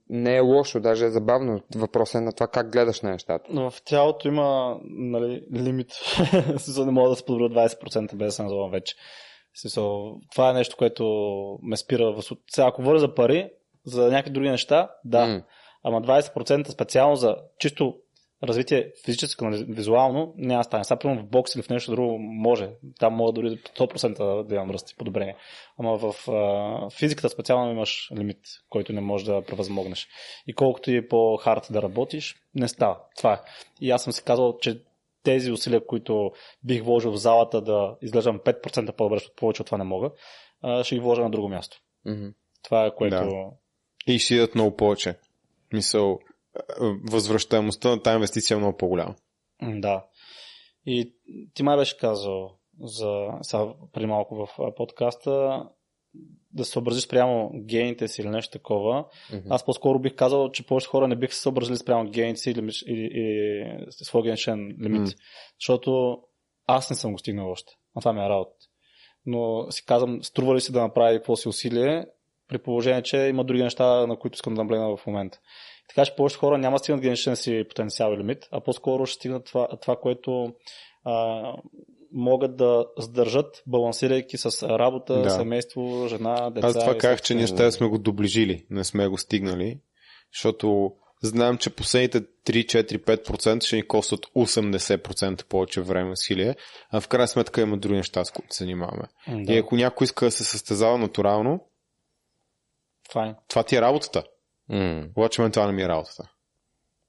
не е лошо, даже е забавно. Въпросът е на това как гледаш на нещата. Но в тялото има нали, лимит. Не мога да се подобря 20% без да се назовам вече. Смисъл, това е нещо, което ме спира. В... Сега, ако говоря за пари, за някакви други неща, да. М. Ама 20% специално за чисто развитие физическо, нали, визуално, няма стане. Сега, примерно в бокс или в нещо друго може. Там мога дори 100% да имам ръст и подобрение. Ама в а, физиката специално имаш лимит, който не можеш да превъзмогнеш. И колкото и по-хард да работиш, не става. Това е. И аз съм си казал, че тези усилия, които бих вложил в залата да изглеждам 5% по-добре, защото повече от това не мога, а, ще ги вложа на друго място. Мгм. Това е което... Да. И ще идат много повече. Мисъл, възвръщаемостта на тази инвестиция е много по-голяма. Да. И ти май беше казал за, сега, преди малко в подкаста, да се съобрази спрямо гените си или нещо такова. Мгм. Аз по-скоро бих казал, че повечето хора не биха се съобразили спрямо гените си или, или, или своя генетичен лимит. М. Защото аз не съм го стигнал още. А това ми е работа. Но си казвам, струва ли си да направи какво си усилие, при положение, че има други неща, на които искам да наблегна в момента. Така че повечето хора няма да стигнат генетичен си потенциал и лимит, а по-скоро ще стигнат това, това което а, могат да сдържат, балансирайки с работа, Да. семейство, жена, деца. Аз това казах, че ние ще сме го доближили, не сме го стигнали, защото знаем, че последните 3-4-5% ще ни костват 80% повече време и усилие, а в крайна сметка има други неща, с които се занимаваме. Да, И ако някой иска да се състезава натурално, файн. това ти е работата. М. Обаче мен това не ми е работата.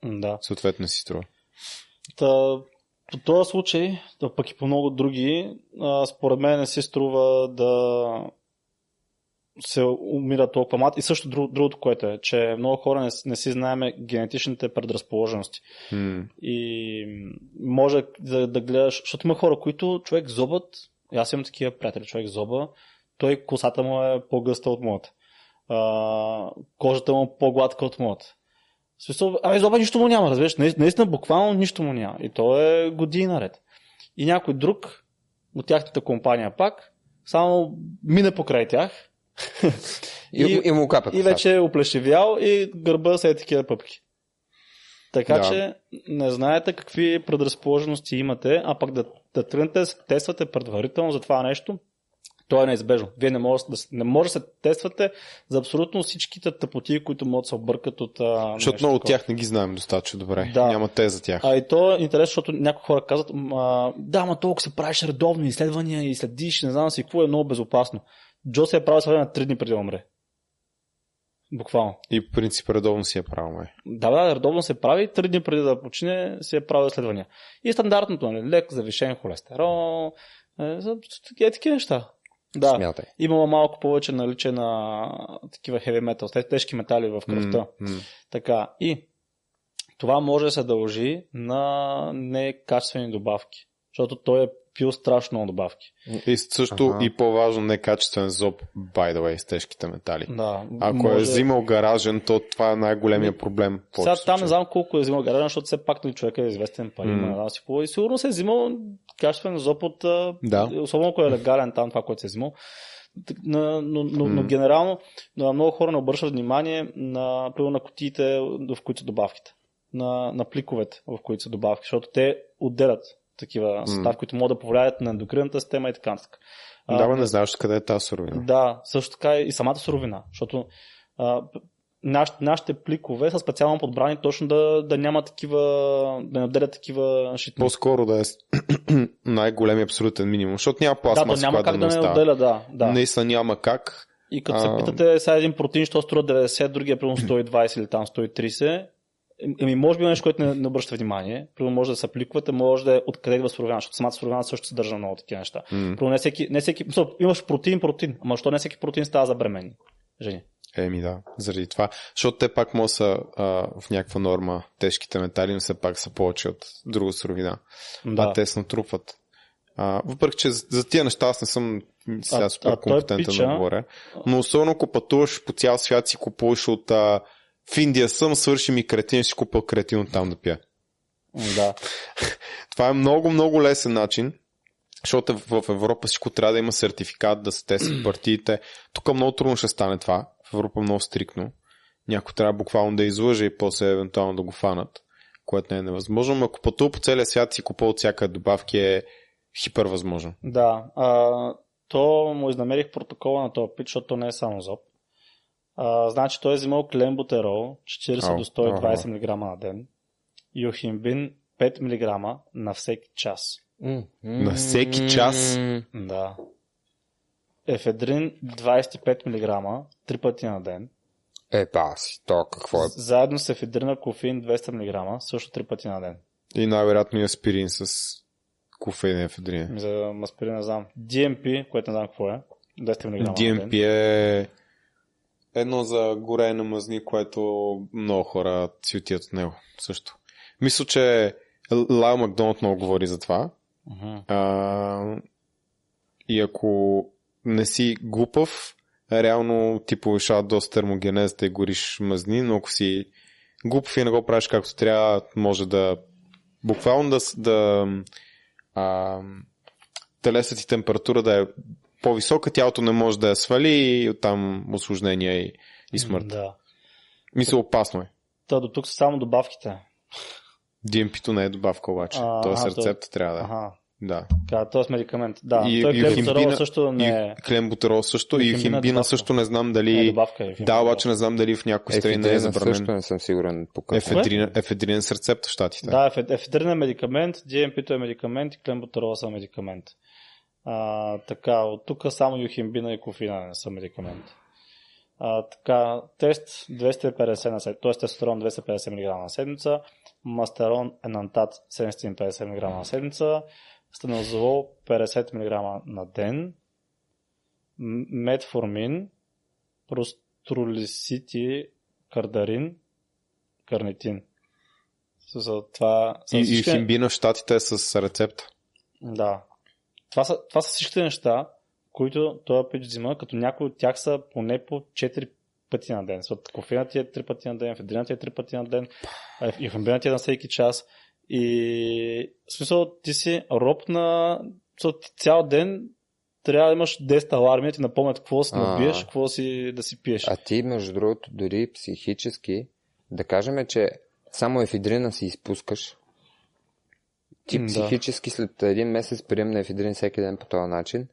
Да. Съответно си струва. Та, по този случай, да пък и по много други, а, според мен не си струва да се умира толкова млад. И също друг, другото, което е, че много хора не, не си знаеме генетичните предразположености. М. И може да, да гледаш, защото има хора, които човек зобът, аз имам такива приятели, човек зоба, той косата му е по-гъста от моята. А, кожата му е по-гладка от моята. В смисъл, ами зоба нищо му няма, разбираш, Наис- наистина буквално нищо му няма. И то е години наред. И някой друг от тяхната компания пак, само мине покрай тях И, и, и му капа и вече е оплешивял и гърба са е такива пъпки. Така Да. че не знаете какви предразположености имате, а пък да, да тръгнете да се тествате предварително за това нещо, то е неизбежно. Вие не може да, не може да се тествате за абсолютно всичките тъпоти, които могат да се объркат от. А, Защото много от тях не ги знаем достатъчно добре. Да. Няма те за тях. А и то е интересно, защото някои хора казват, «М, а, да, ма толкова се правиш редовни изследвания и следиш, не знам си какво е много безопасно. Джо се е правил изследвания на 3 дни преди да умре. Буквално. И по принцип редовно си я правим. Да, да, редовно се прави, три дни преди да почине си е правил изследвания. И стандартното, нали, лек, завишен холестерол, е, такива неща. Да, Смятай. имало малко повече наличие на такива heavy metals, те- тежки метали в кръвта. М. Така, и това може да се дължи на некачествени добавки. Защото той е пил страшно много добавки. И също Аха. и по-важно некачествен зоб, by the way, с тежките метали. Да, Ако може... е взимал гаражен, то това е най-големия проблем. Сега там не знам колко е взимал гаражен, защото все пак нали, човек е известен пари, mm. да си. И сигурно се е взимал качествен зоп от... Да. Особено ако е легален там това, което се е взимал. На- Но, но, но М. генерално на много хора не обръщат внимание на, на кутиите, в които са добавките. На, на пликовете, в които са добавки, защото те отделят такива съставки, които могат да повлияят на ендокринната система и така нататък. Да, бе, не знаеш къде е тази суровина. да, също така и самата суровина, защото а, п- наш, нашите пликове са специално подбрани точно да, да няма такива, да не отделят такива шитни. По-скоро да е най-големия абсолютен минимум, защото няма Да, пластмаса, няма която как да да не остава. отделя, да. да. Наистина няма как. И като А. се питате сега един протеин, що струва 90, другия примерно 120 или там 130, Еми, може би нещо, което не, не обръща внимание. Примерно може да се апликувате, може да е откъде идва суровина, защото самата суровина също съдържа много такива неща. М. Примерно не всеки, не всеки, мисъл, имаш протеин, протеин, ама защо не всеки протеин става за бременни? Жени. Еми да, заради това. Защото те пак могат са а, в някаква норма тежките метали, но все пак са повече от друга суровина. Да. А те се натрупват. А, въпреки, че за, за тия неща аз не съм сега супер компетентен да говоря. Но особено ако пътуваш по цял свят си купуваш от а, в Индия съм, свърши ми кретин, си купя кретин от там да пия. Да. Това е много, много лесен начин, защото в Европа всичко трябва да има сертификат, да се тестват партиите. Тук много трудно ще стане това. В Европа много стрикно. Някой трябва буквално да излъже и после евентуално да го фанат, което не е невъзможно. Но ако пътува по целия свят си купува от всяка добавки е хипер възможно. Да, а, то му изнамерих протокола на този пит, защото то не е само зоб. А, значи той е взимал кленбутерол 40 Ау, до 120 ага. мг на ден, юхимбин 5 мг на всеки час. М. На всеки час? Да. Ефедрин 25 мг три пъти на ден. Е, си, то какво е? Заедно с ефедрина кофеин 200 мг също три пъти на ден. И най-вероятно и аспирин с кофеин и ефедрин. За маспирин не знам. DMP, което не знам какво е. 200 мг на ден. DMP е едно за горене на мазни, което много хора си отиват от него също. Мисля, че Лайл Макдоналд много говори за това. Мгм. А, и ако не си глупав, реално ти повишава доста термогенезата и гориш мазни, но ако си глупав и не го правиш както трябва, може да буквално да, да а, телеса ти температура да е по-висока, тялото не може да я свали и оттам осложнения и, и смърт. Да. Мисля, опасно е. Та до тук са само добавките. DMP-то не е добавка обаче. А, Тоест аха, то- рецепта трябва да е. Ага. Да. Така, т.е. медикамент. Да, И- той химбина- също не е, клембутерол също, и Химбина е също не знам не е дали... добавка. Е, Да, обаче не знам дали в някои страни не е Ефедрина също забранен. не съм сигурен по какво. Ефедрин, ефедрин с рецепта в щатите. Да, еф- ефедрин е медикамент, DMP-то е медикамент и клембутарола са медикамент. А, така, от тук само юхимбина и кофеина не са медикамент. А, така, тест 250 на седмица, т.е. тестостерон 250 мг на седмица, мастерон енантат 750 мг на седмица, станозолол 50 мг на ден, метформин, простролисити, кардарин, карнитин. За това И, и всички- химбина в щатите е с рецепта. Да. Това са, това са всичките неща, които този пич взима, като някои от тях са поне по 4 пъти на ден. Свът, кофеина ти е 3 пъти на ден, федрина ти е 3 пъти на ден, а и химбина ти е на всеки час. И в смисъл ти си роб на... Цял ден трябва да имаш 10 аларми, ти напомнят какво си да А. биеш, какво си да си пиеш. А ти, между другото, дори психически, да кажем, че само ефедрина си изпускаш, ти да. психически след един месец прием на ефедрин всеки ден по този начин,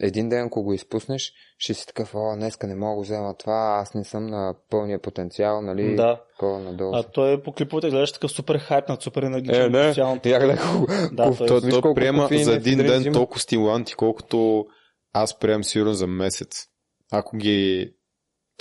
един ден, ако го изпуснеш, ще си такъв, о, днеска не мога да взема това, аз не съм на пълния потенциал, нали? Да. Такова надолу. А той по клиповете гледаш такъв супер хайп на супер енергичен. Е, не, я гледах Да, той- Той, Виж той колко приема за един ден взима. толкова стимуланти, колкото аз приемам сигурно за месец. Ако ги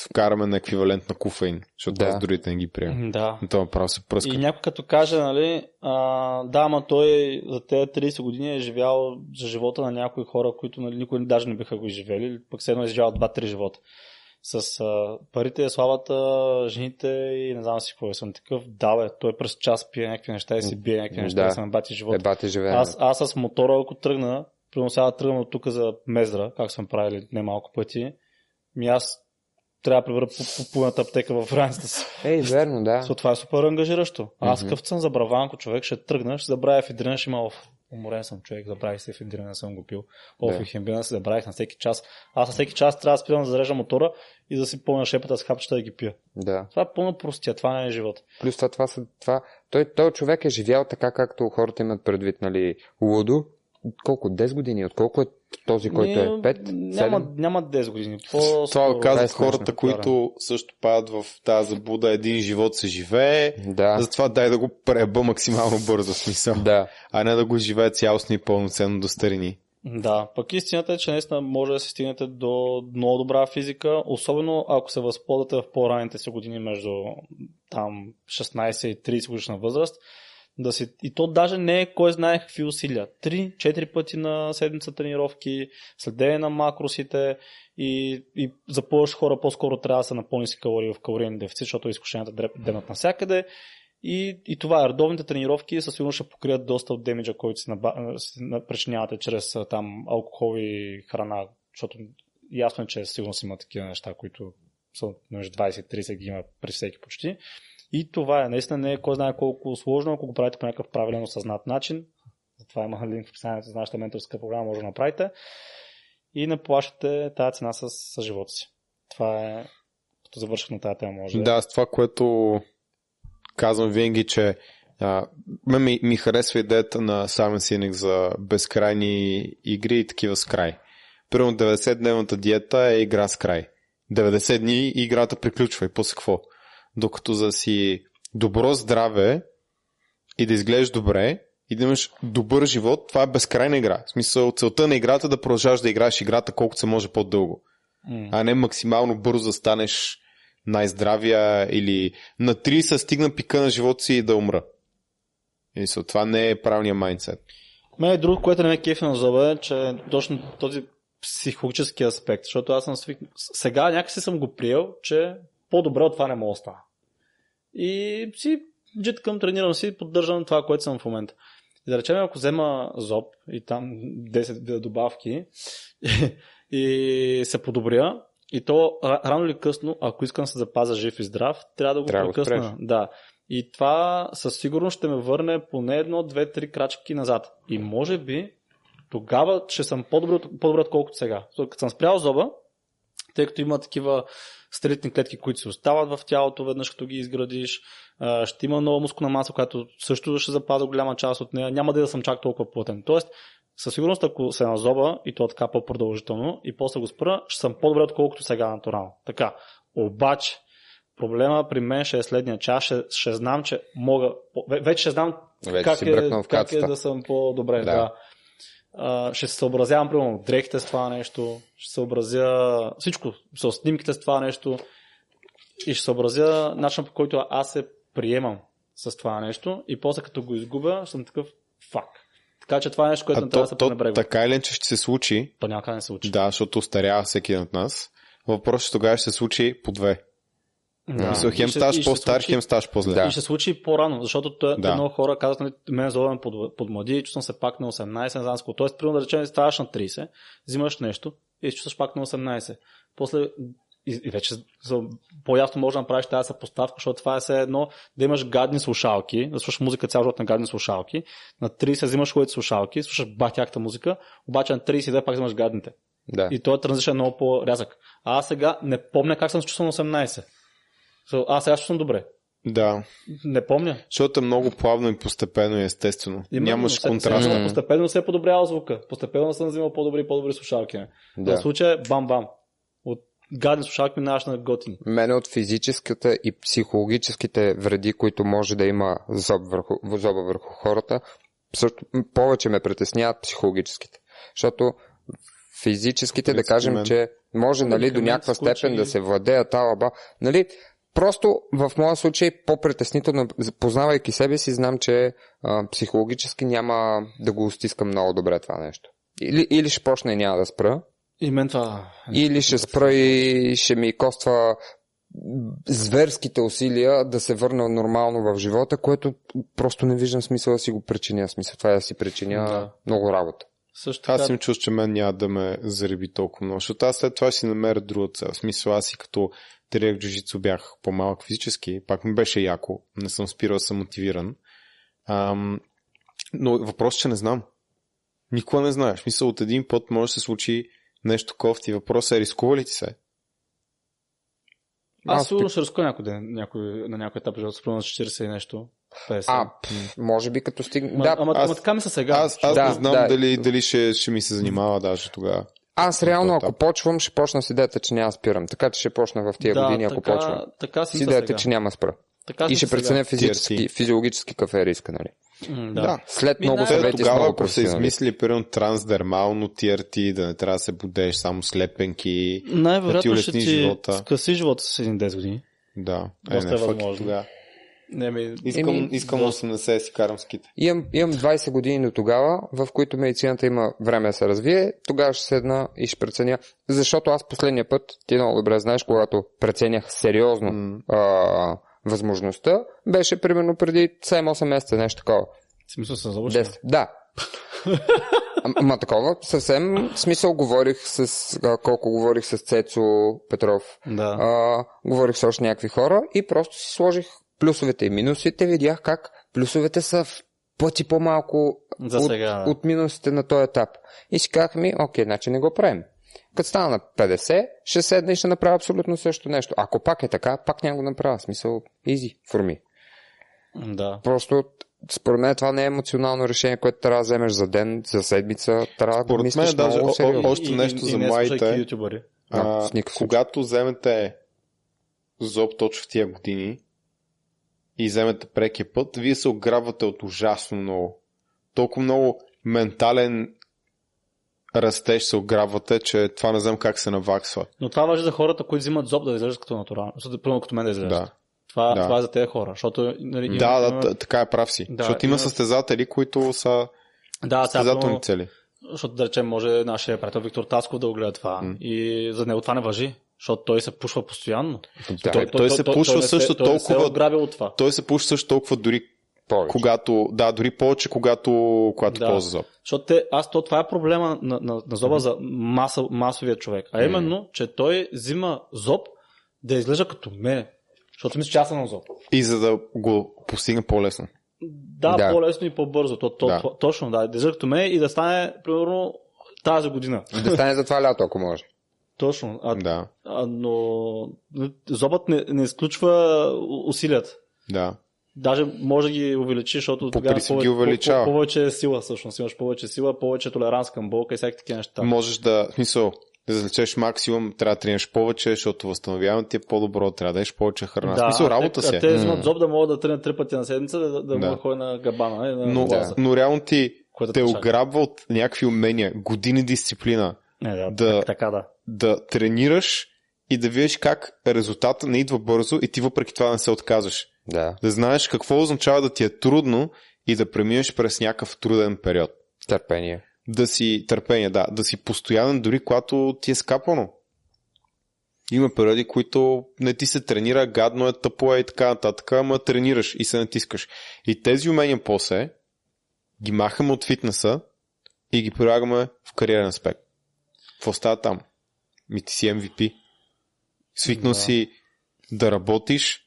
вкараме на еквивалент на кофеин, защото Да. аз другите не ги приемам. Да. Но това право се пръска. И някой като каже, нали, а, да, ама той за тези 30 години е живял за живота на някои хора, които нали, никой даже не биха го изживели, пък все едно е изживял 2-3 живота. С а, парите, славата, жените и не знам си какво е. Съм такъв, да бе, той през час пие някакви неща и си бие някакви неща Да. и се набати живота. Е, бати живее. Аз, аз с мотора, ако тръгна, примерно сега тръгна от тук за Мездра, как сме правили немалко пъти, ми аз трябва да по половината аптека в раницата си. Ей, верно, да. So, това е супер ангажиращо. Аз Мгм. къв съм забраванко човек, ще тръгна, ще забравя ефедрина, ще има оф. Уморен съм човек, забравих се ефедрина, не съм го пил. Оф, Да. и химбина се забравих на всеки час. Аз на всеки час трябва да спирам да зарежа мотора и да си пълня шепата с хапчета да ги пия. да. Това е пълно простия, това не е живот. Плюс това, това, са, това той, той човек е живял така, както хората имат предвид, нали, лудо. Колко? 10 години? От колко е този, който е? 5? Няма, 7? няма 10 години. По Това казват хората, които също падат в тази заблуда. Един живот се живее, Да. затова дай да го преба максимално бързо смисъл. Да. А не да го живее цялостно и пълноценно до старини. Да, пък истината е, че наистина може да се стигнете до много добра физика, особено ако се възползвате в по-ранните си години между там 16 и 30 годишна възраст. Да си, и то даже не е кой знае какви усилия. 3-4 пъти на седмица тренировки, следене на макросите и, и за повече хора по-скоро трябва да са на по-низки калории в калориен дефицит, защото изкушенията демат навсякъде. И, и това е. Редовните тренировки със сигурност ще покрият доста от демиджа, който си, наба, си причинявате чрез там алкохол и храна, защото ясно е, че сигурно си има такива неща, които са между 20 и 30 ги има при всеки почти. И това е. Наистина не е кой знае колко сложно, ако го правите по някакъв правилен осъзнат начин. Затова има линк в описанието за нашата менторска програма, може да направите. И не плащате тази цена с, с живота си. Това е, като завърших на тази тема, може Да, с това, което казвам винаги, че а, ме ми, ми харесва идеята на Саймон Синик за безкрайни игри и такива с край. Примерно 90-дневната диета е игра с край. 90 дни играта приключва и после какво? Докато за си добро здраве и да изглеждаш добре и да имаш добър живот, това е безкрайна игра. В смисъл, целта на играта е да продължаваш да играеш играта колкото се може по-дълго М. а не максимално бързо да станеш най-здравия или на 30 стигна пика на живота си и да умра. И so, това не е правилният майндсет. Мен е друго, което не ме кефи на зъба е, че точно този психологически аспект, защото аз съм свик... Сега някакси съм го приел, че по-добре от това не мога да става. И си джиткам, тренирам си, поддържам това, което съм в момента. И да речем, ако взема ЗОП и там 10 вида добавки и се подобря И то ра- рано или късно, ако искам да се запазя жив и здрав, трябва да го Трябва прекъсна. спреш. Да. И това със сигурност ще ме върне поне едно, две, три крачки назад. И може би тогава ще съм по-добър, по-добър отколкото сега. Като съм спрял зоба, тъй като има такива стритни клетки, които се остават в тялото, веднъж като ги изградиш, ще има нова мускулна маса, която също ще запазя голяма част от нея. Няма да, да съм чак толкова плътен. Тоест, със сигурност, ако се назоба и то така по-продължително и после го спра, ще съм по-добре, отколкото сега натурално. Така. Обаче, проблема при мен ще е следния, че аз ще, ще знам, че мога, вече ще знам Вече как, е, как е да съм по-добре. Да. Да. Ще се съобразявам, примерно, дрехите с това нещо, ще съобразя всичко, с снимките с това нещо и ще съобразя начин по който аз се приемам с това нещо и после като го изгубя, съм такъв фак. Така че това е нещо, което А не трябва да се пренебрегва. така или иначе ще се случи, То да не се случи. да, защото устарява всеки един от нас. Въпросът е тогава ще се случи по две. Да. Мисля, хем ставаш по-стар, случи- хем ставаш по-зле. Да. И ще се случи по-рано, защото той, Да. много хора казват, нали, мен злобен под, под млади, чувствам се пак на 18, не знам какво. Тоест, примерно да речем, ставаш на 30, взимаш нещо и се чувстваш пак на 18. После и, и вече за, по-ясно може да направиш тази съпоставка, защото това е все едно да имаш гадни слушалки, да слушаш музика цял живот на гадни слушалки, на 30 взимаш хубавите слушалки, слушаш батяката музика, обаче на 32 пак взимаш гадните. Да. И този транзишън е много по-рязък. А аз сега не помня как съм се чувствал на 18. Аз сега ще съм добре. Да, Не помня. защото е много плавно и постепенно и естествено. Именно, Нямаш контраст. Мгм. Постепенно се е подобрял звука. Постепенно съм взимал по-добри и по-добри слушалки. Да. В случая бам-бам. От гадни слушалки минаваш на готини. Мене от физическата и психологическите вреди, които може да има зоб върху, зоба върху хората, също повече ме притесняват психологическите. Защото физическите, да кажем, мен. че може нали, до някаква степен да се владеят алаба. Нали, просто в моя случай по-притеснително, познавайки себе си, знам, че а, психологически няма да го стискам много добре това нещо. Или, или ще почна и няма да спра, И мен това... или ще спра и ще ми коства зверските усилия да се върна нормално в живота, което просто не виждам смисъл да си го причиня. Смисъл това е да си причиня Да. много работа. Също така, Аз им чувствам, че мен няма да ме зареби толкова много, защото аз след това ще си намеря друга цел. Смисъл, аз и като тренирах джуджицу бях по-малък физически, пак ми беше яко, не съм спирал, съм мотивиран. Ам, но въпросът, че не знам. Никога не знаеш. В Смисъл, от един път може да се случи нещо кофти. Въпросът е, рискува ли ти се? аз аз сигурно ще рискувам някой ден, някой, на някой етап, защото спрямо на 40 и нещо. 50. А, може би като стигне... Да, ама, аз- ама, така ми са сега. Аз, аз Да, не знам да. дали, дали ще, ще ми се занимава даже тогава. Аз реално, Етап. ако почвам, ще почна с идеята, че няма спирам. Така че ще почна в тия да, години, ако така, почвам. Така си С идеята, сега. че няма спра. Така И ще преценя физически, физиологически какъв е риска, нали? М, Да. Да. След много Те, съвети тогава, много ако професионалисти. измислили примерно трансдермално TRT, да не трябва да се будеш само слепенки, да ти Най-вероятно ще улесни ти живота. скъси живота с един 10 години. Да, Доста не, е фак, възможно. тогава. Не, ми, Искам, Еми, искам 80 да си карам ските. Имам, имам 20 години до тогава, в които медицината има време да се развие. Тогава ще седна и ще преценя. Защото аз последния път, ти много добре знаеш, когато преценях сериозно М. а, възможността, беше примерно преди 7-8 месеца, нещо такова. в смисъл се залъчва. 10. Да. Ам- Ама такова, съвсем в смисъл говорих с, а, колко говорих с Цецо Петров, Да. а, говорих с още някакви хора и просто си сложих плюсовете и минусите, видях как плюсовете са в пъти по-малко За от, сега, да. от минусите на този етап. И си казах ми, окей, значи не го правим. Като стана на 50, ще седна и ще направя абсолютно също нещо. Ако пак е така, пак няма го направя. Смисъл, easy for me. Да. Просто според мен това не е емоционално решение, което трябва да вземеш за ден, за седмица. Трябва да го Според мислиш мен даже много сериозно. още нещо за не младите. Да, А, когато вземете зоб точно в тия години и вземете прекия път, вие се ограбвате от ужасно много. Толкова много ментален растеж се ограбвате, че това не знам как се наваксва. Но това важи за хората, които взимат зоб да изглеждат като натурално. Примерно като мен да изглеждат. Да, Това, Да. това е за тези хора. Защото, нали, има- да, да, има- така е прав си. Да, Защото има има- състезатели, които са да, състезателни цели. защото да речем, може нашия приятел Виктор Тасков да го гледа това. М. И за него това не въжи. Защото той се пушва постоянно. Да, той се пушва не се- също той не се е толкова- отграбил от това. Той се пуши също толкова дори Повече. когато, да, дори повече, когато, когато Да. ползва зоб. Защото те, аз то, това е проблема на, на, на зоба за маса, масовия човек. А именно, че той взима зоб да изглежда като мене. Защото мисля, че аз съм на зоб. И за да го постигне по-лесно. Да, Да. по-лесно и по-бързо. То, то, Да. то, точно, да. Да изглежда като мен и да стане, примерно, тази година. Да стане за това лято, ако може. Точно. А, Да, а, но зобът не, не изключва усилията. да. Даже може да ги увеличи, защото По тогава принцип ги повече, увеличава. по- повече е сила, всъщност. Имаш повече сила, повече толеранс към болка и всякакви такива неща. Можеш да, в смисъл, да залечеш максимум, трябва да тренираш повече, защото възстановяването ти е по-добро, трябва да еш повече храна. в смисъл, работа те, си. А е. те взимат зоб да могат да тренят три пъти на седмица, да, да, да, Да. могат да ходят на габана. На Но, лаза. но реално ти те те ограбва от някакви умения, години дисциплина, Не, да, да- да. Така да. да тренираш и да видиш как резултата не идва бързо и ти въпреки това не се отказваш. Да. Да знаеш какво означава да ти е трудно и да преминеш през някакъв труден период. Търпение. Да си търпение, да, да си постоянен дори когато ти е скапано. Има периоди, които не ти се тренира, гадно е, тъпо е и така нататък, ама тренираш и се натискаш. И тези умения после ги махаме от фитнеса и ги прилагаме в кариерен аспект. Какво става там? Ми ти си MVP. Свикнал Да. си да работиш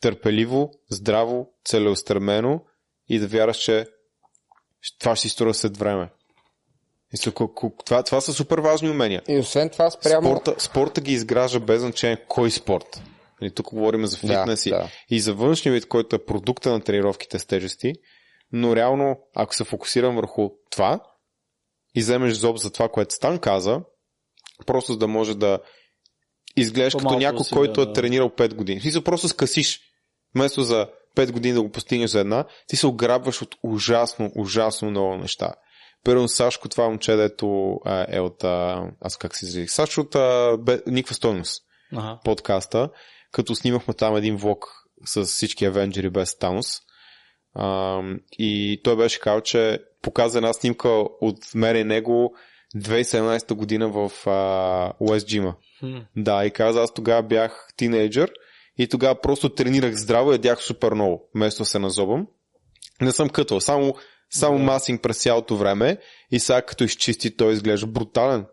търпеливо, здраво, целеустремено и да вярваш, че това ще си струва след време. И това, това са супер важни умения. И освен това, спрямо... Спорта, спорта ги изгражда без значение кой спорт. Нали, тук говорим за Да, фитнес и, да. и за външния вид, който е продукта на тренировките с тежести, но реално, ако се фокусирам върху това и вземеш зоб за това, което Стан каза, просто за да може да изглеждаш като някой, усилия, който е да. тренирал 5 години. В смисъл, просто скъсиш. Вместо за 5 години да го постигнеш за една, ти се ограбваш от ужасно, ужасно много неща. Първо Сашко, това момче, дето е от... Аз как се изразих? Сашко от бе, Никва стойност Ага. подкаста, като снимахме там един влог с всички Авенджери без Танос. И той беше казал, че показа една снимка от мен и него 2017 година в а, Уест Джима. Да, и каза, аз тогава бях тинейджър и тогава просто тренирах здраво и ядях супер много, вместо да се назобам. Не съм кътвал, само, само Да. масинг през цялото време и сега като изчисти, той изглежда брутален.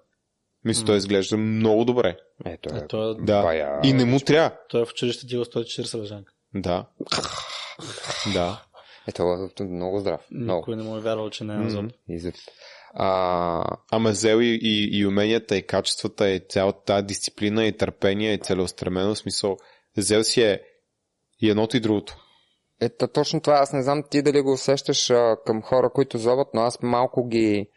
Мисля, той М. изглежда много добре. Ето е. Е, той, е, Да. Бая. И не му трябва. той е в училище дива 140 лежанка. Да. да. Ето е много здрав. Много. Никой не му е вярвал, че не е на зоб. А, Ама взел и, и, и уменията, и качествата, и цялата тази дисциплина, и търпение, и целеустремено смисъл. Взел си е и едното и другото. Ето точно това. Аз не знам ти дали го усещаш а, към хора, които зобат, но аз малко ги...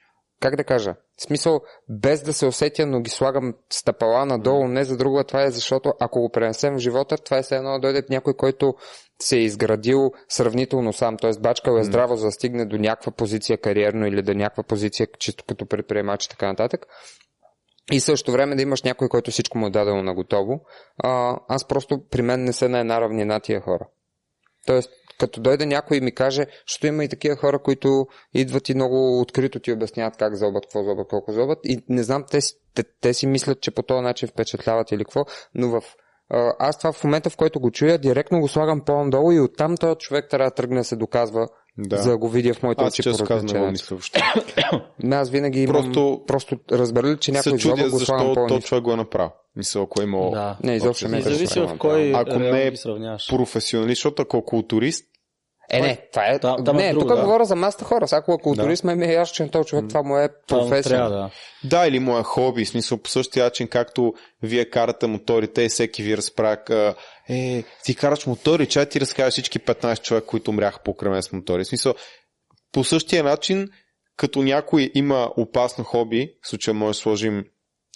Как да кажа? В смисъл, без да се усетя, но ги слагам стъпала надолу, не за друго, това е защото ако го пренесем в живота, това е все едно да дойде някой, който се е изградил сравнително сам, т.е. бачкал е здраво, за да стигне до някаква позиция кариерно или до някаква позиция чисто като предприемач и така нататък. И също време да имаш някой, който всичко му е дадено на готово. А, аз просто при мен не са на една равнина тия хора. Тоест, като дойде някой и ми каже, защото има и такива хора, които идват и много открито ти обясняват как зобат, какво зобат, колко зобат. И не знам, те, те, те си мислят, че по този начин впечатляват или какво, но в аз това в момента, в който го чуя, директно го слагам по-надолу и оттам този човек трябва да тръгне да се доказва, Да. за да го видя в моите Аз очи. често по казвам, не начин. Аз винаги имам, Просто- просто, разбрали, че някой чудя го слагам защо то по-ниско. човек го е направил. Мисля, ако е имал Да. Не, изобщо не е зависи в кой Ако не е професионалист, защото ако културист, Е, не, това е. Там е не, тук да. говоря за масата хора. Сега, ако културист, ме ми е ясно, че на този човек това му е професия. Трябва, да. Да, или му е хоби, смисъл по същия начин, както вие карате моторите и всеки ви разправя, е, ти караш мотори, чай ти разкажа всички 15 човека, които умряха покрай мен с мотори. В смисъл, по същия начин, като някой има опасно хоби, в случая може да сложим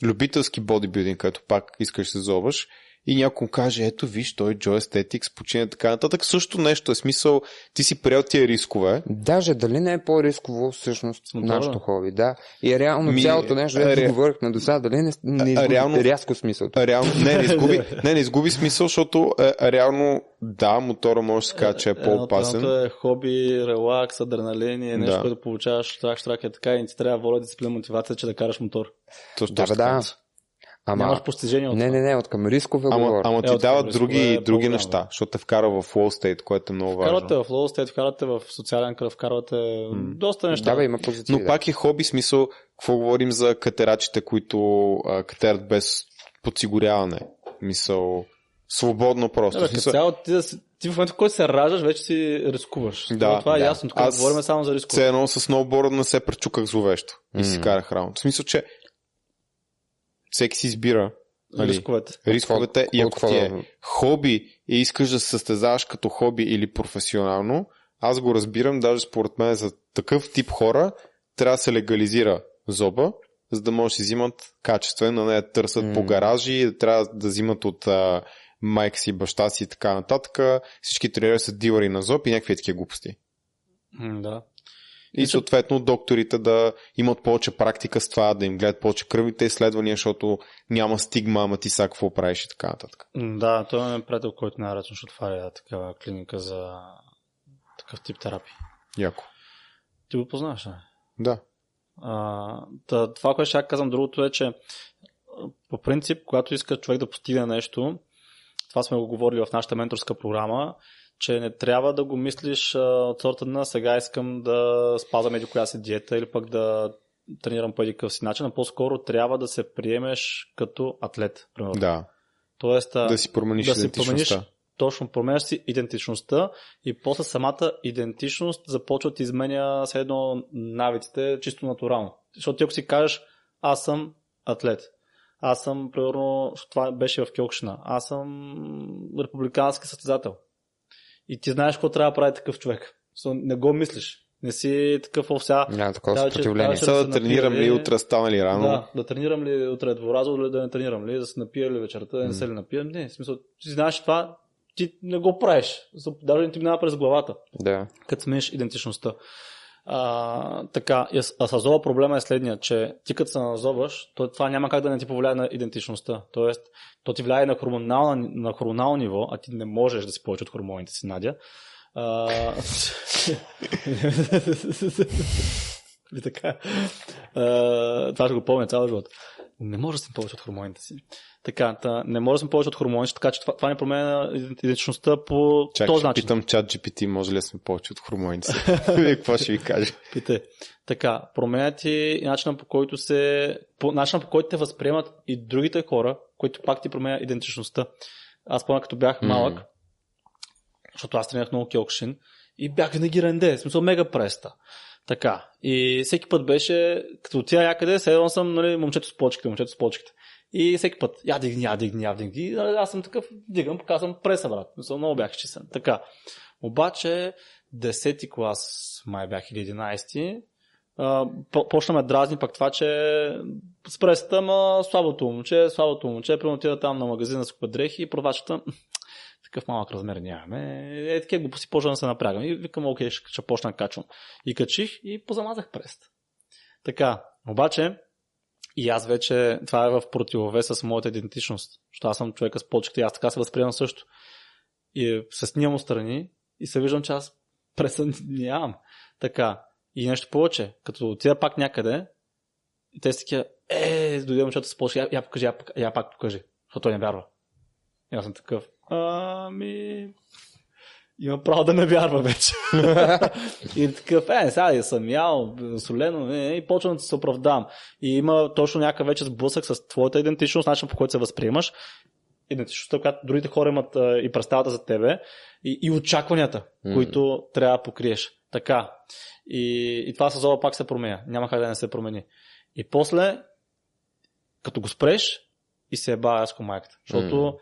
любителски бодибилдинг, като пак искаш да се зоваш, и някой му каже, ето виж, той е Joe Aesthetics, почина и така нататък. Също нещо е смисъл, ти си приел тия рискове, Даже дали не е по-рисково всъщност мотора? нашото хоби, да. И реално Ми, цялото нещо, дето ре- говорихме до сега, дали не, не изгуби реално- рязко смисъл. Реално, не, не изгуби, не, не изгуби смисъл, защото е, реално, да, мотора може да се каже, че е по-опасен. Едното е хоби, релакс, адреналин и е нещо, Да. което получаваш штрак, штрак е така и не ти трябва воля, дисциплина, мотивация, че да караш мотор. Точно, Да, да. Ама, Нямаш постижение от не, не, не, от към рискове Ама, говоря. ама Е, ти от дават други, е други неща, защото те вкара в flow state, което е много Вкарвате важно. в low state, вкарвате в социален кръв, вкарвате доста неща. Да, бе, има позиции. Но да. пак е хоби, смисъл, какво говорим за катерачите, които а, катерат без подсигуряване. Мисъл, свободно просто. Да, смисъл, цяло, ти, да си- ти в момента, в който се раждаш, вече си рискуваш. Да, това е да. ясно. Тук Аз- говорим само за рискове. Все едно с сноуборда не се пречуках зловещо и си карах раунд. В смисъл, че всеки си избира нали, Рисковете. рисковете и ако ти е да- хоби и искаш да се състезаваш като хоби или професионално, аз го разбирам, даже според мен за такъв тип хора трябва да се легализира зоба, за да може да си взимат качествено, не да търсят М. по гаражи, трябва да взимат от а, майка си, баща си и така нататък. Всички тренери са дилъри на зоб и някакви такива глупости. Да. И съответно докторите да имат повече практика с това, да им гледат повече кръвните изследвания, защото няма стигма, ама ти сега какво правиш и така нататък. Да, той е приятел, който най-ръчно ще отваря такава клиника за такъв тип терапия. Яко. Ти го познаваш, не? Да. А, та, това, което ще казвам другото е, че по принцип, когато иска човек да постигне нещо, това сме го говорили в нашата менторска програма, че не трябва да го мислиш а, от сорта на сега искам да спазвам еди коя си диета или пък да тренирам по един си начин, а по-скоро трябва да се приемеш като атлет. Примерно. Да. Тоест, Да си промениш да си промениш точно, променяш си идентичността и после самата идентичност започва да изменя все едно навиците чисто натурално. Защото ти ако си кажеш, аз съм атлет, аз съм, примерно, това беше в Кьокшина, аз съм републикански състезател. И ти знаеш какво трябва да прави такъв човек. So, не го мислиш. Не си такъв о, сега. Няма такова Да, съпротивление. да, че- Сега се да тренирам ли, утре стана ли рано? Да, да тренирам ли утре дворазо, или да не тренирам ли, да се напия ли вечерта, да не се ли напия. Не, в смисъл, ти знаеш това, ти не го правиш. Даже не ти минава през главата, Да. като смениш идентичността. А, така, а с азова проблема е следния, че ти като се назоваш, то това няма как да не ти повлияе на идентичността. Тоест, то ти влияе на хормонално, на хормонално ниво, а ти не можеш да си повече от хормоните си, Надя. А... Или така. А, това ще го помня цял живот. Не може да съм повече от хормоните си. Така, та, не може да съм повече от хормоните, така че това, това не променя идентичността по Чакай, този начин. питам чат GPT, може ли да сме повече от хормоните си? Какво ще ви каже? Пите. Така, променя ти начина по който се... По, начина по който те възприемат и другите хора, които пак ти променя идентичността. Аз помня като бях малък, защото аз тренирах много кьокшин и бях винаги ренде, в смисъл мега преста. Така. И всеки път беше, като отида някъде, седвам съм, нали, момчето с почките, момчето с почките. И всеки път, я дигни, я дигни, я дигни. Нали, аз съм такъв, дигам, пока съм преса, брат. Мисъл, много бях честен. Така. Обаче, 10 клас, май бях или 11, а, по- почна ме дразни пак това, че с пресата, ма слабото момче, слабото момче, примерно отида там на магазина с купа дрехи и продавачата, такъв малък размер нямаме. Е, такива глупости почна да се напрягам. И викам, окей, ще, ще почна качвам. И качих и позамазах преста. Така, обаче, и аз вече, това е в противовес с моята идентичност. Защото аз съм човека с почките и аз така се възприемам също. И се снимам отстрани и се виждам, че аз преса нямам. Така. И нещо повече, като отида пак някъде, те си такива, е, дойде момчето с почки, я, я покажи, я, я пак покажи, защото той не вярва. И аз съм такъв, ами, има право да ме вярва вече. и такъв, е, сега я съм ял, солено, е, и почвам да се оправдавам. И има точно някакъв вече сблъсък с твоята идентичност, начин по който се възприемаш, идентичността, която другите хора имат а, и представата за тебе, и, и очакванията, М. които трябва да покриеш. Така. И, и това с Зола пак се променя. Няма как да не се промени. И после, като го спреш, и се е бая аз майката. Защото, М.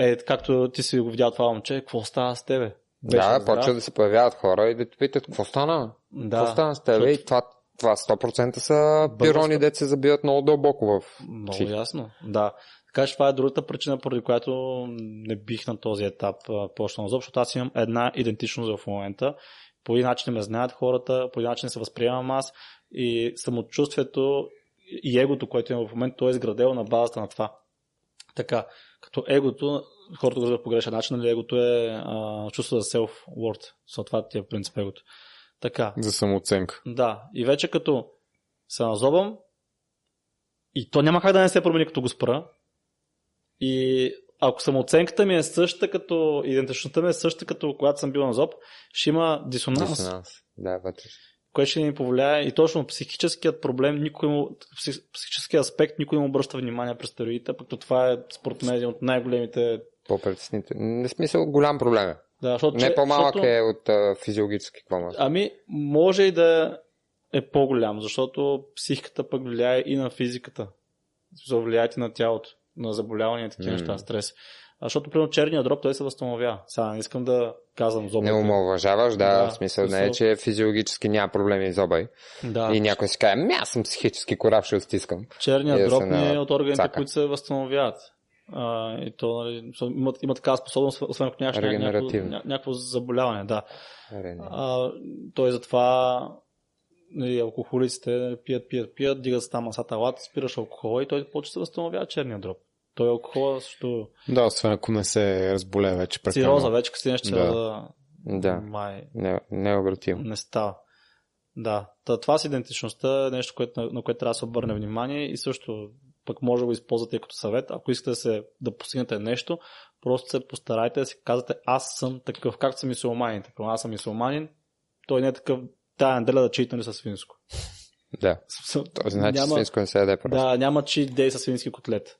е, както ти си го видял това момче, какво става с тебе? Беше Да, почва да се появяват хора и да те питат какво стана. Да, Какво стана с тебе? И това, това 100% са пирони, де се забиват много дълбоко в Много психиката. ясно. Да. Така че това е другата причина, поради която не бих на този етап почнал защото аз имам една идентичност в момента. По един начин ме знаят хората, по един начин се възприемам аз и самочувствието и егото, което имам в момента, то е изградено на базата на това. Така, като егото, хората го разбират по грешен начин, нали, егото е а, чувство за self-worth. Това ти е принцип егото. Така, За самооценка. да, и вече като се назовам, и то няма как да не се промени като го спра, И ако самооценката ми е същата като, идентичността ми е същата като когато съм бил на ЗОП, ще има дисонанс, Дисонанс. Да, вътре. Което ще ни повлияе и точно психическият проблем, никой му, псих- психическия аспект, никой не обръща внимание през стероидите, пък то това е според мен един от най-големите По-притеснително. Не смисъл голям проблем е. да, защото, Не по-малък защото- е от а, физиологически какво може. Ами, може и да е по-голям, защото психиката пък влияе и на физиката. В смисъл, влияе и на тялото, на заболявания и такива М. неща, стрес. Защото, примерно, черния дроб, той се възстановява. Сега не искам да казвам зоба. Не омалважаваш, да, Да, в смисъл не е, че физиологически няма проблеми с зоба. Да. И някой си каже, ами аз съм психически корав, ще стискам. Черният дроб ни е на от органите, цака. които се възстановяват. А, и то, нали, има, има такава способност, освен ако нямаш ня- някакво, заболяване. Да. Не. А, той затова нали, алкохолиците пият, пият, пият, дигат там масата лад, спираш алкохола и той почва да се възстановява черния дроб. Той е алкохола също Да, освен ако не се разболее вече прекалено. цироза, вече като стигнеш Да. Да, май не, необратимо. не става. Да, Та, това с идентичността е нещо, което, на, на което трябва да се обърне внимание и също пък може да го използвате като съвет. Ако искате да, се, да постигнете нещо, просто се постарайте да си казвате аз съм такъв, както са мисулманин. Така, аз съм мисулманин, той не е такъв тая неделя да читане със свинско. Да. Смисъл, Този значи няма- свинско не се яде просто. Да, няма чит дей със свински котлет.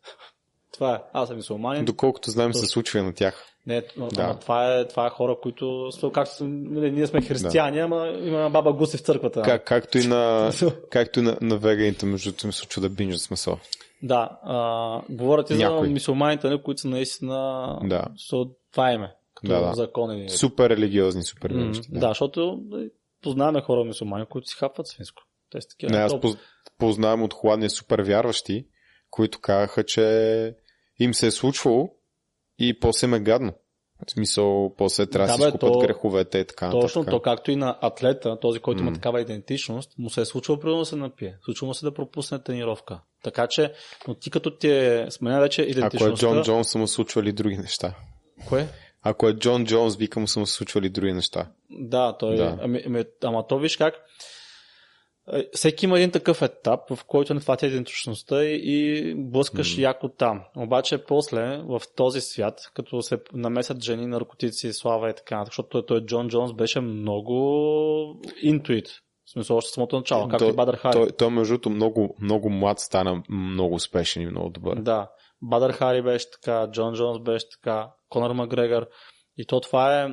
Това е. Аз съм мисулманин. Доколкото знаем се Точно. случва и на тях. Не, но, Да. ама това, е, това е хора, които... Както нали, ние сме християни, ама има баба Гуси в църквата. Как, както и на, както и на, на веганите, между другото, им се случва да бинжат с месо. Да, а, говорят и за Някои. мисулманите, нали, които са наистина... Да. So, това име. Като Да, да. закон. Или... Супер религиозни, супер М, вярващи. да. защото нали, познаваме хора мисулмани, които си хапват свинско. Те са такива. Не, аз поз- познавам от Холандия супер вярващи, които казаха, че им се е случвало и после ме гадно. В смисъл, после трябва да си бе, изкупат то- греховете и така Точно, нататък. то както и на атлета, този, който има М. такава идентичност, му се е случвало примерно да се напие. Случва му се да пропусне тренировка. Така че, но ти като ти е сменя вече Ако е идентичността... Джон Джонс, са му случвали други неща. Кое? Ако е Джон Джонс, вика му са му случвали други неща. Да, той. Да. Ами, ами, ама то виж как. Е, Всеки има един такъв етап, в който не хватя идентичността и, и блъскаш М. яко там. Обаче после, в този свят, като се намесят жени, наркотици, слава и така, нататък, защото той, той Джон Джонс беше много интуит. В смисъл, още самото начало, както и Бадър Хари. Той, той между другото, много, много млад стана много успешен и много добър. Да. Бадър Хари беше така, Джон Джонс беше така, Конор Макгрегор. И то това е,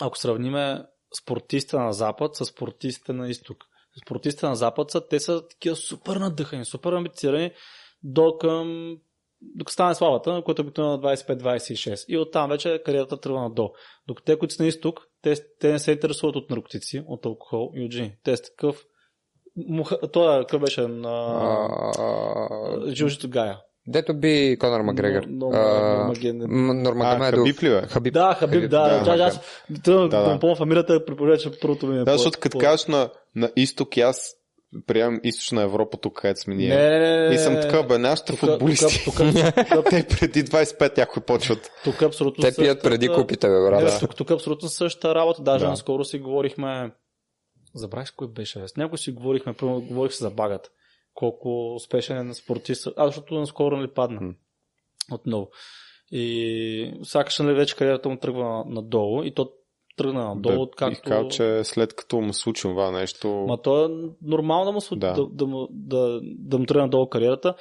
ако сравниме спортиста на запад с спортистите на изток. Спортистите на запад са, те са такива супер надъхани, супер амбицирани до към докато стане славата, което е обикновено на 25-26. И оттам вече кариерата тръгва надолу. Докато те, които са на изток, те, те не се интересуват от наркотици, от алкохол и от жени. Те са такъв... Муха... Той какъв беше на... Жилжито Гая. Дето би Конор Макгрегор. Но- но- А, Нурмагомедов. М- А, Нурмагомедов. Хабиб ли бе? Хабиб. Да, Хабиб, да. аз Да, помня фамилията, предположа, че първото ми е. Да, защото като кажеш на, на изток, и аз приемам източна Европа, тук където сме ние. Не, не, не, не. И съм така, бе, нашите футболисти. Тук, Те преди 25 някой почват. тук абсолютно Те пият преди купите, бе, брат. Тук, тук абсолютно същата работа. Даже Да. наскоро си говорихме. Забравих кой беше. бе. С някой си говорихме, примерно говорих се за багата. Колко успешен е спортист. А, защото наскоро нали падна. М. Отново. И сякаш нали вече кариерата му тръгва надолу и то тръгна надолу, да, откакто... бих казал, че след като му случи това нещо... Ма то е нормално да му, да. Да. Да, да, му, да, да му тръгне надолу кариерата.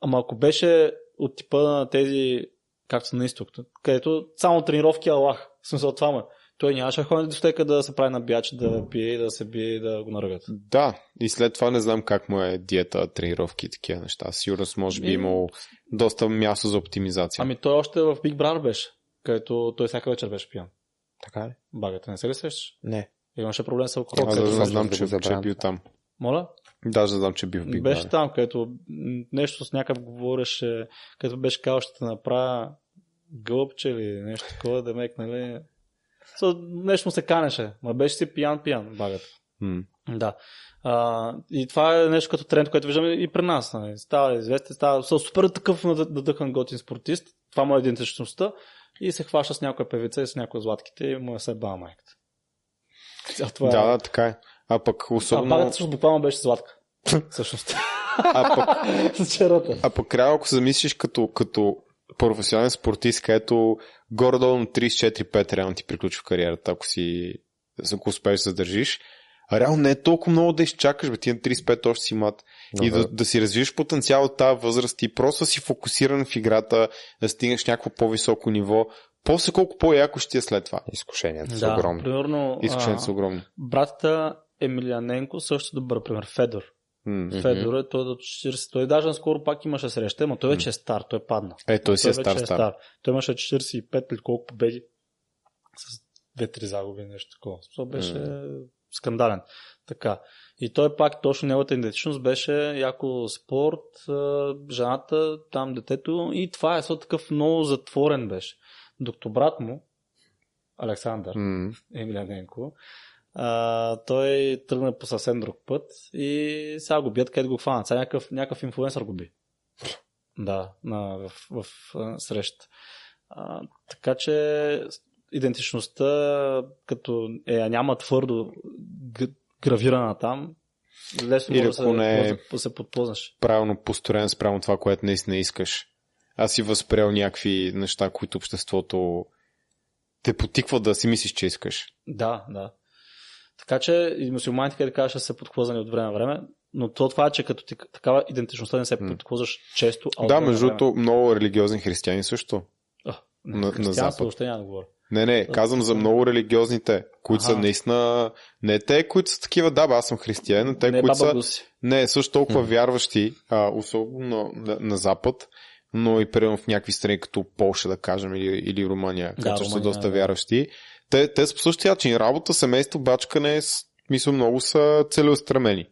Ама ако беше от типа на тези, както са на изток, където само тренировки Аллах. В смисъл това му е. Той нямаше да ходи до дискотека да се прави на бяч, да пие, да се бие и да го наръгат. Да, и след това не знам как му е диета, тренировки и такива неща. Сигурно може би имал доста място за оптимизация. Ами той още в Big Brother беше, където той всяка вечер беше пиян. Така ли? Багата, не се ли сещаш? Не. Имаше проблем с алкохол. Аз Колко даже не като знам, да го че, че е бил там. Моля? Даже знам, че е бил в Big беше Brother. там, където нещо с някакъв говореше, където беше казал, ще направя гълъбче или нещо такова, да мек, нали? So, нещо се канеше, ма беше си пиян-пиян, багата. М. Да. А, и това е нещо като тренд, което виждаме и при нас. Нали. Става известен, става са супер такъв надъ- надъхан готин спортист. Това му е идентичността. И се хваща с някоя певица и с някоя златките и му е съба майката. Цял Това Да, е. да, така е. А пък А особено... багата всъщност буквално беше златка. Всъщност. А пък, а пък трябва, ако се замислиш като, като професионален спортист, където горе-долу на 34-5 реално ти приключва кариерата, ако си ако успееш да задържиш. А реално не е толкова много да изчакаш, бе, ти на 35 още си млад. И да, да си развиеш потенциал от тази възраст и просто си фокусиран в играта, да стигнеш някакво по-високо ниво. После колко по-яко ще ти е след това. Изкушенията са Да, огромни. примерно, Изкушенията са а, огромни. братята Емилианенко също добър пример. Федор. М. Федор е той до 40. Той даже скоро пак имаше среща, но той вече е стар, той падна. Е, той си е вече стар, стар. Той имаше 45 или колко победи с 2-3 загуби, нещо такова. Това беше скандален. Така. И той пак, точно неговата идентичност беше яко спорт, жената, там детето и това е също такъв много затворен беше. Докато брат му, Александър, М. Емиляненко, а, той тръгна по съвсем друг път и сега го бият, където го хванат. Сега някакъв, някакъв инфлуенсър го би. Да, на, в, в, в среща. А, така че идентичността, като е, няма твърдо гравирана там, лесно Или може да се, не е- може да се подпознаш. Правилно построен спрямо това, което наистина искаш. Аз си възприел някакви неща, които обществото те потиква да си мислиш, че искаш. Да, да. Така че и мусулманите, където кажа, ще са подхлъзани от време на време, но то това е, че като ти такава идентичността не се подхлъзваш често. А да, между другото, много религиозни християни също. А, не, на- на Запад. въобще няма да говоря. Не, не, казвам за много религиозните, които са Аха. наистина... Не те, които са такива, да, бе, аз съм християнин, но те, не които са... Гуси. Не, също толкова вярващи, а, особено на, на Запад, но и примерно в някакви страни като Полша, да кажем, или, или Румъния, Да, също са доста да. вярващи. Те, те са по същия начин. Работа, семейство, бачкане, мисля, много са целеустремени.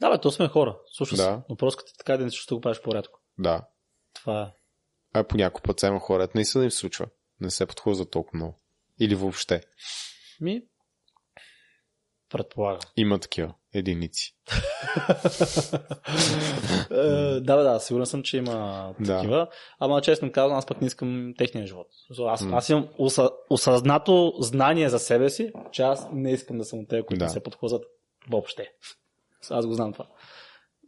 Да, бе, то сме хора. Слушай Да. се. Но просто като ти така идентичността го правиш по-рядко. Да. Това е. А по някой път има хора, не се да им случва. Не се подхожда толкова много. Или въобще. Ми, предполагам. Има такива единици. Е, да, да, сигурен съм, че има Да. такива. Ама честно казвам, аз пък не искам техния живот. Аз, аз имам оса, осъзнато знание за себе си, че аз не искам да съм от тези, които Да. не се подхлъзват въобще. Аз го знам това.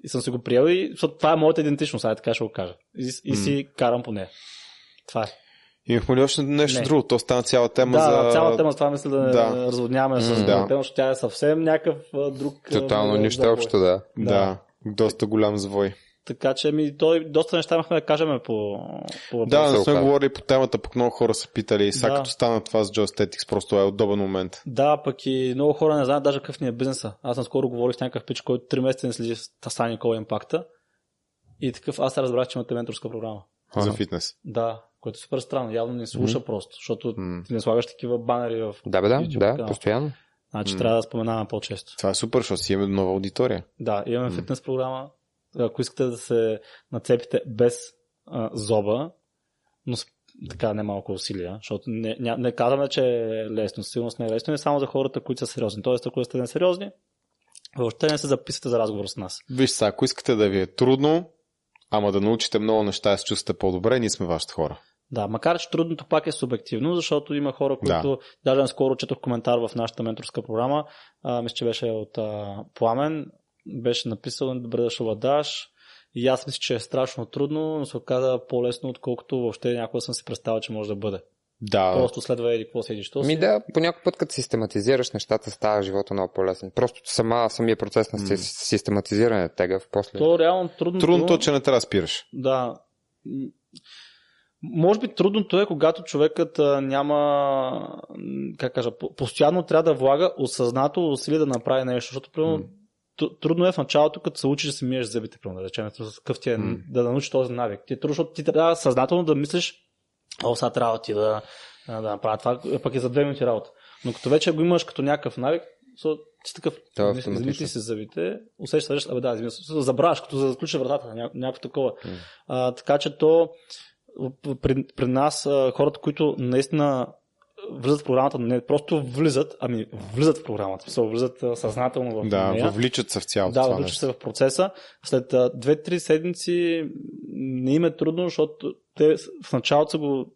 И съм си го приел и това е моята идентичност, ай така ще го кажа. И, и си карам по нея. Това е. Имахме ли още нещо Не. друго? То стана цяла тема да, за... цялата тема с това мисля да, Да. да. разводняваме с да. тема, защото тя е съвсем някакъв а, друг. а, Тотално а, нищо общо, да. Да, Да. доста голям завой. Така че ми, той, доста неща имахме да кажем по, по Да, не сме говорили по темата, пък много хора са питали. Сега Да. като стана това с Joe просто е удобен момент. Да, пък и много хора не знаят даже какъв ни е бизнеса. Аз наскоро говорих с някакъв пич, който 3 месеца не следи с Стани Никола Импакта. И такъв, аз се разбрах, че имате менторска програма. За Аха. фитнес. Да, което е супер странно. Явно не слуша Мгм. просто, защото М. ти не слагаш такива банери в... Да, бе, да, YouTube да, канал. постоянно. Значи М. трябва да споменаваме по-често. Това е супер, защото си имаме нова аудитория. Да, имаме М. фитнес програма. Ако искате да се нацепите без а, зоба, но с така немалко усилия, защото не, ня, не казваме, че е лесно, сигурно не е лесно, не само за хората, които са сериозни. Тоест, ако сте несериозни, въобще не се записате за разговор с нас. Виж сега, ако искате да ви е трудно, ама да научите много неща и се чувствате по-добре, ние сме вашите хора. Да, макар че трудното пак е субективно, защото има хора, които Да. даже наскоро четох коментар в нашата менторска програма, а, мисля, че беше от а, Пламен, беше написал добре дошъл Адаш. И аз мисля, че е страшно трудно, но се оказа по-лесно, отколкото въобще някога съм си представил, че може да бъде. Да, Просто следва еди какво седиш. То Ми си... да, по някой път, като систематизираш нещата, става живота много по-лесен. Просто сама, самия процес на си- систематизиране е тегъв после. То реално трудно. трудното, е, че не трябва да спираш. Да. Може би трудното е, когато човекът няма, как кажа, по- постоянно трябва да влага осъзнато усилие да направи нещо, защото примерно, ту- трудно е в началото, като се учиш да си миеш зъбите, примерно, да речем, какъв ти е, М. да научиш този навик. Ти е трудно, защото ти трябва съзнателно да мислиш, о, сега трябва ти да, да направя това, пък е за две минути работа. Но като вече го имаш като някакъв навик, ти такъв, Това е измисли си зъбите, усещаш, абе да, забравяш, като за да заключа вратата, ня- някакво такова. М. А, така че то при, при нас а, хората, които наистина влизат в програмата, не просто влизат, ами влизат в програмата, смисъл, влизат а, съзнателно в Да, нея. въвличат се в цялото Да, нещо. се в процеса. След а, две-три седмици не им е трудно, защото те в началото са го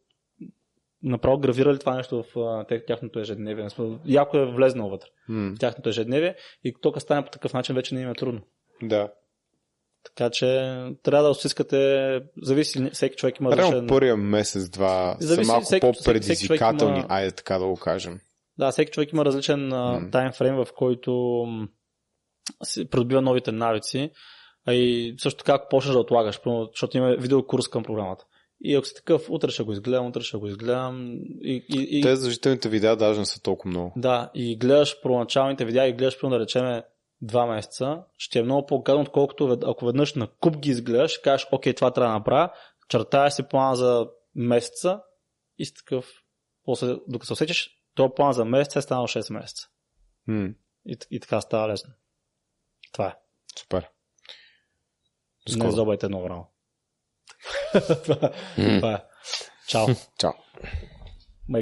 направо гравирали това нещо в а, тяхното ежедневие. Яко е влезнал вътре в тяхното ежедневие и то като стане по такъв начин вече не им е трудно. Да. Така че трябва да отстискате, зависи, всеки човек има Реално различен... първия месец-два са малко всеки- по-предизвикателни, всеки има- айде така да го кажем. Да, всеки човек има различен mm. таймфрейм, в който си придобива новите навици. А и също така, ако почнеш да отлагаш, защото има видеокурс към програмата. И ако си такъв, утре ще го изгледам, утре ще го изгледам. И, и, и, Те задължителните видеа даже не са толкова много. Да, и гледаш първоначалните видеа и гледаш, примерно да речеме, два месеца, ще е много по-гадно, отколкото ако веднъж на куп ги изгледаш, кажеш, окей, това трябва да направя, чертая си план за месеца и си такъв, после, докато се усетиш, този план за месец е станал 6 месеца. М, И, и така става лесно. Това е. супер. До Не скоро. забайте много рано. това, М. това е. Чао. Чао.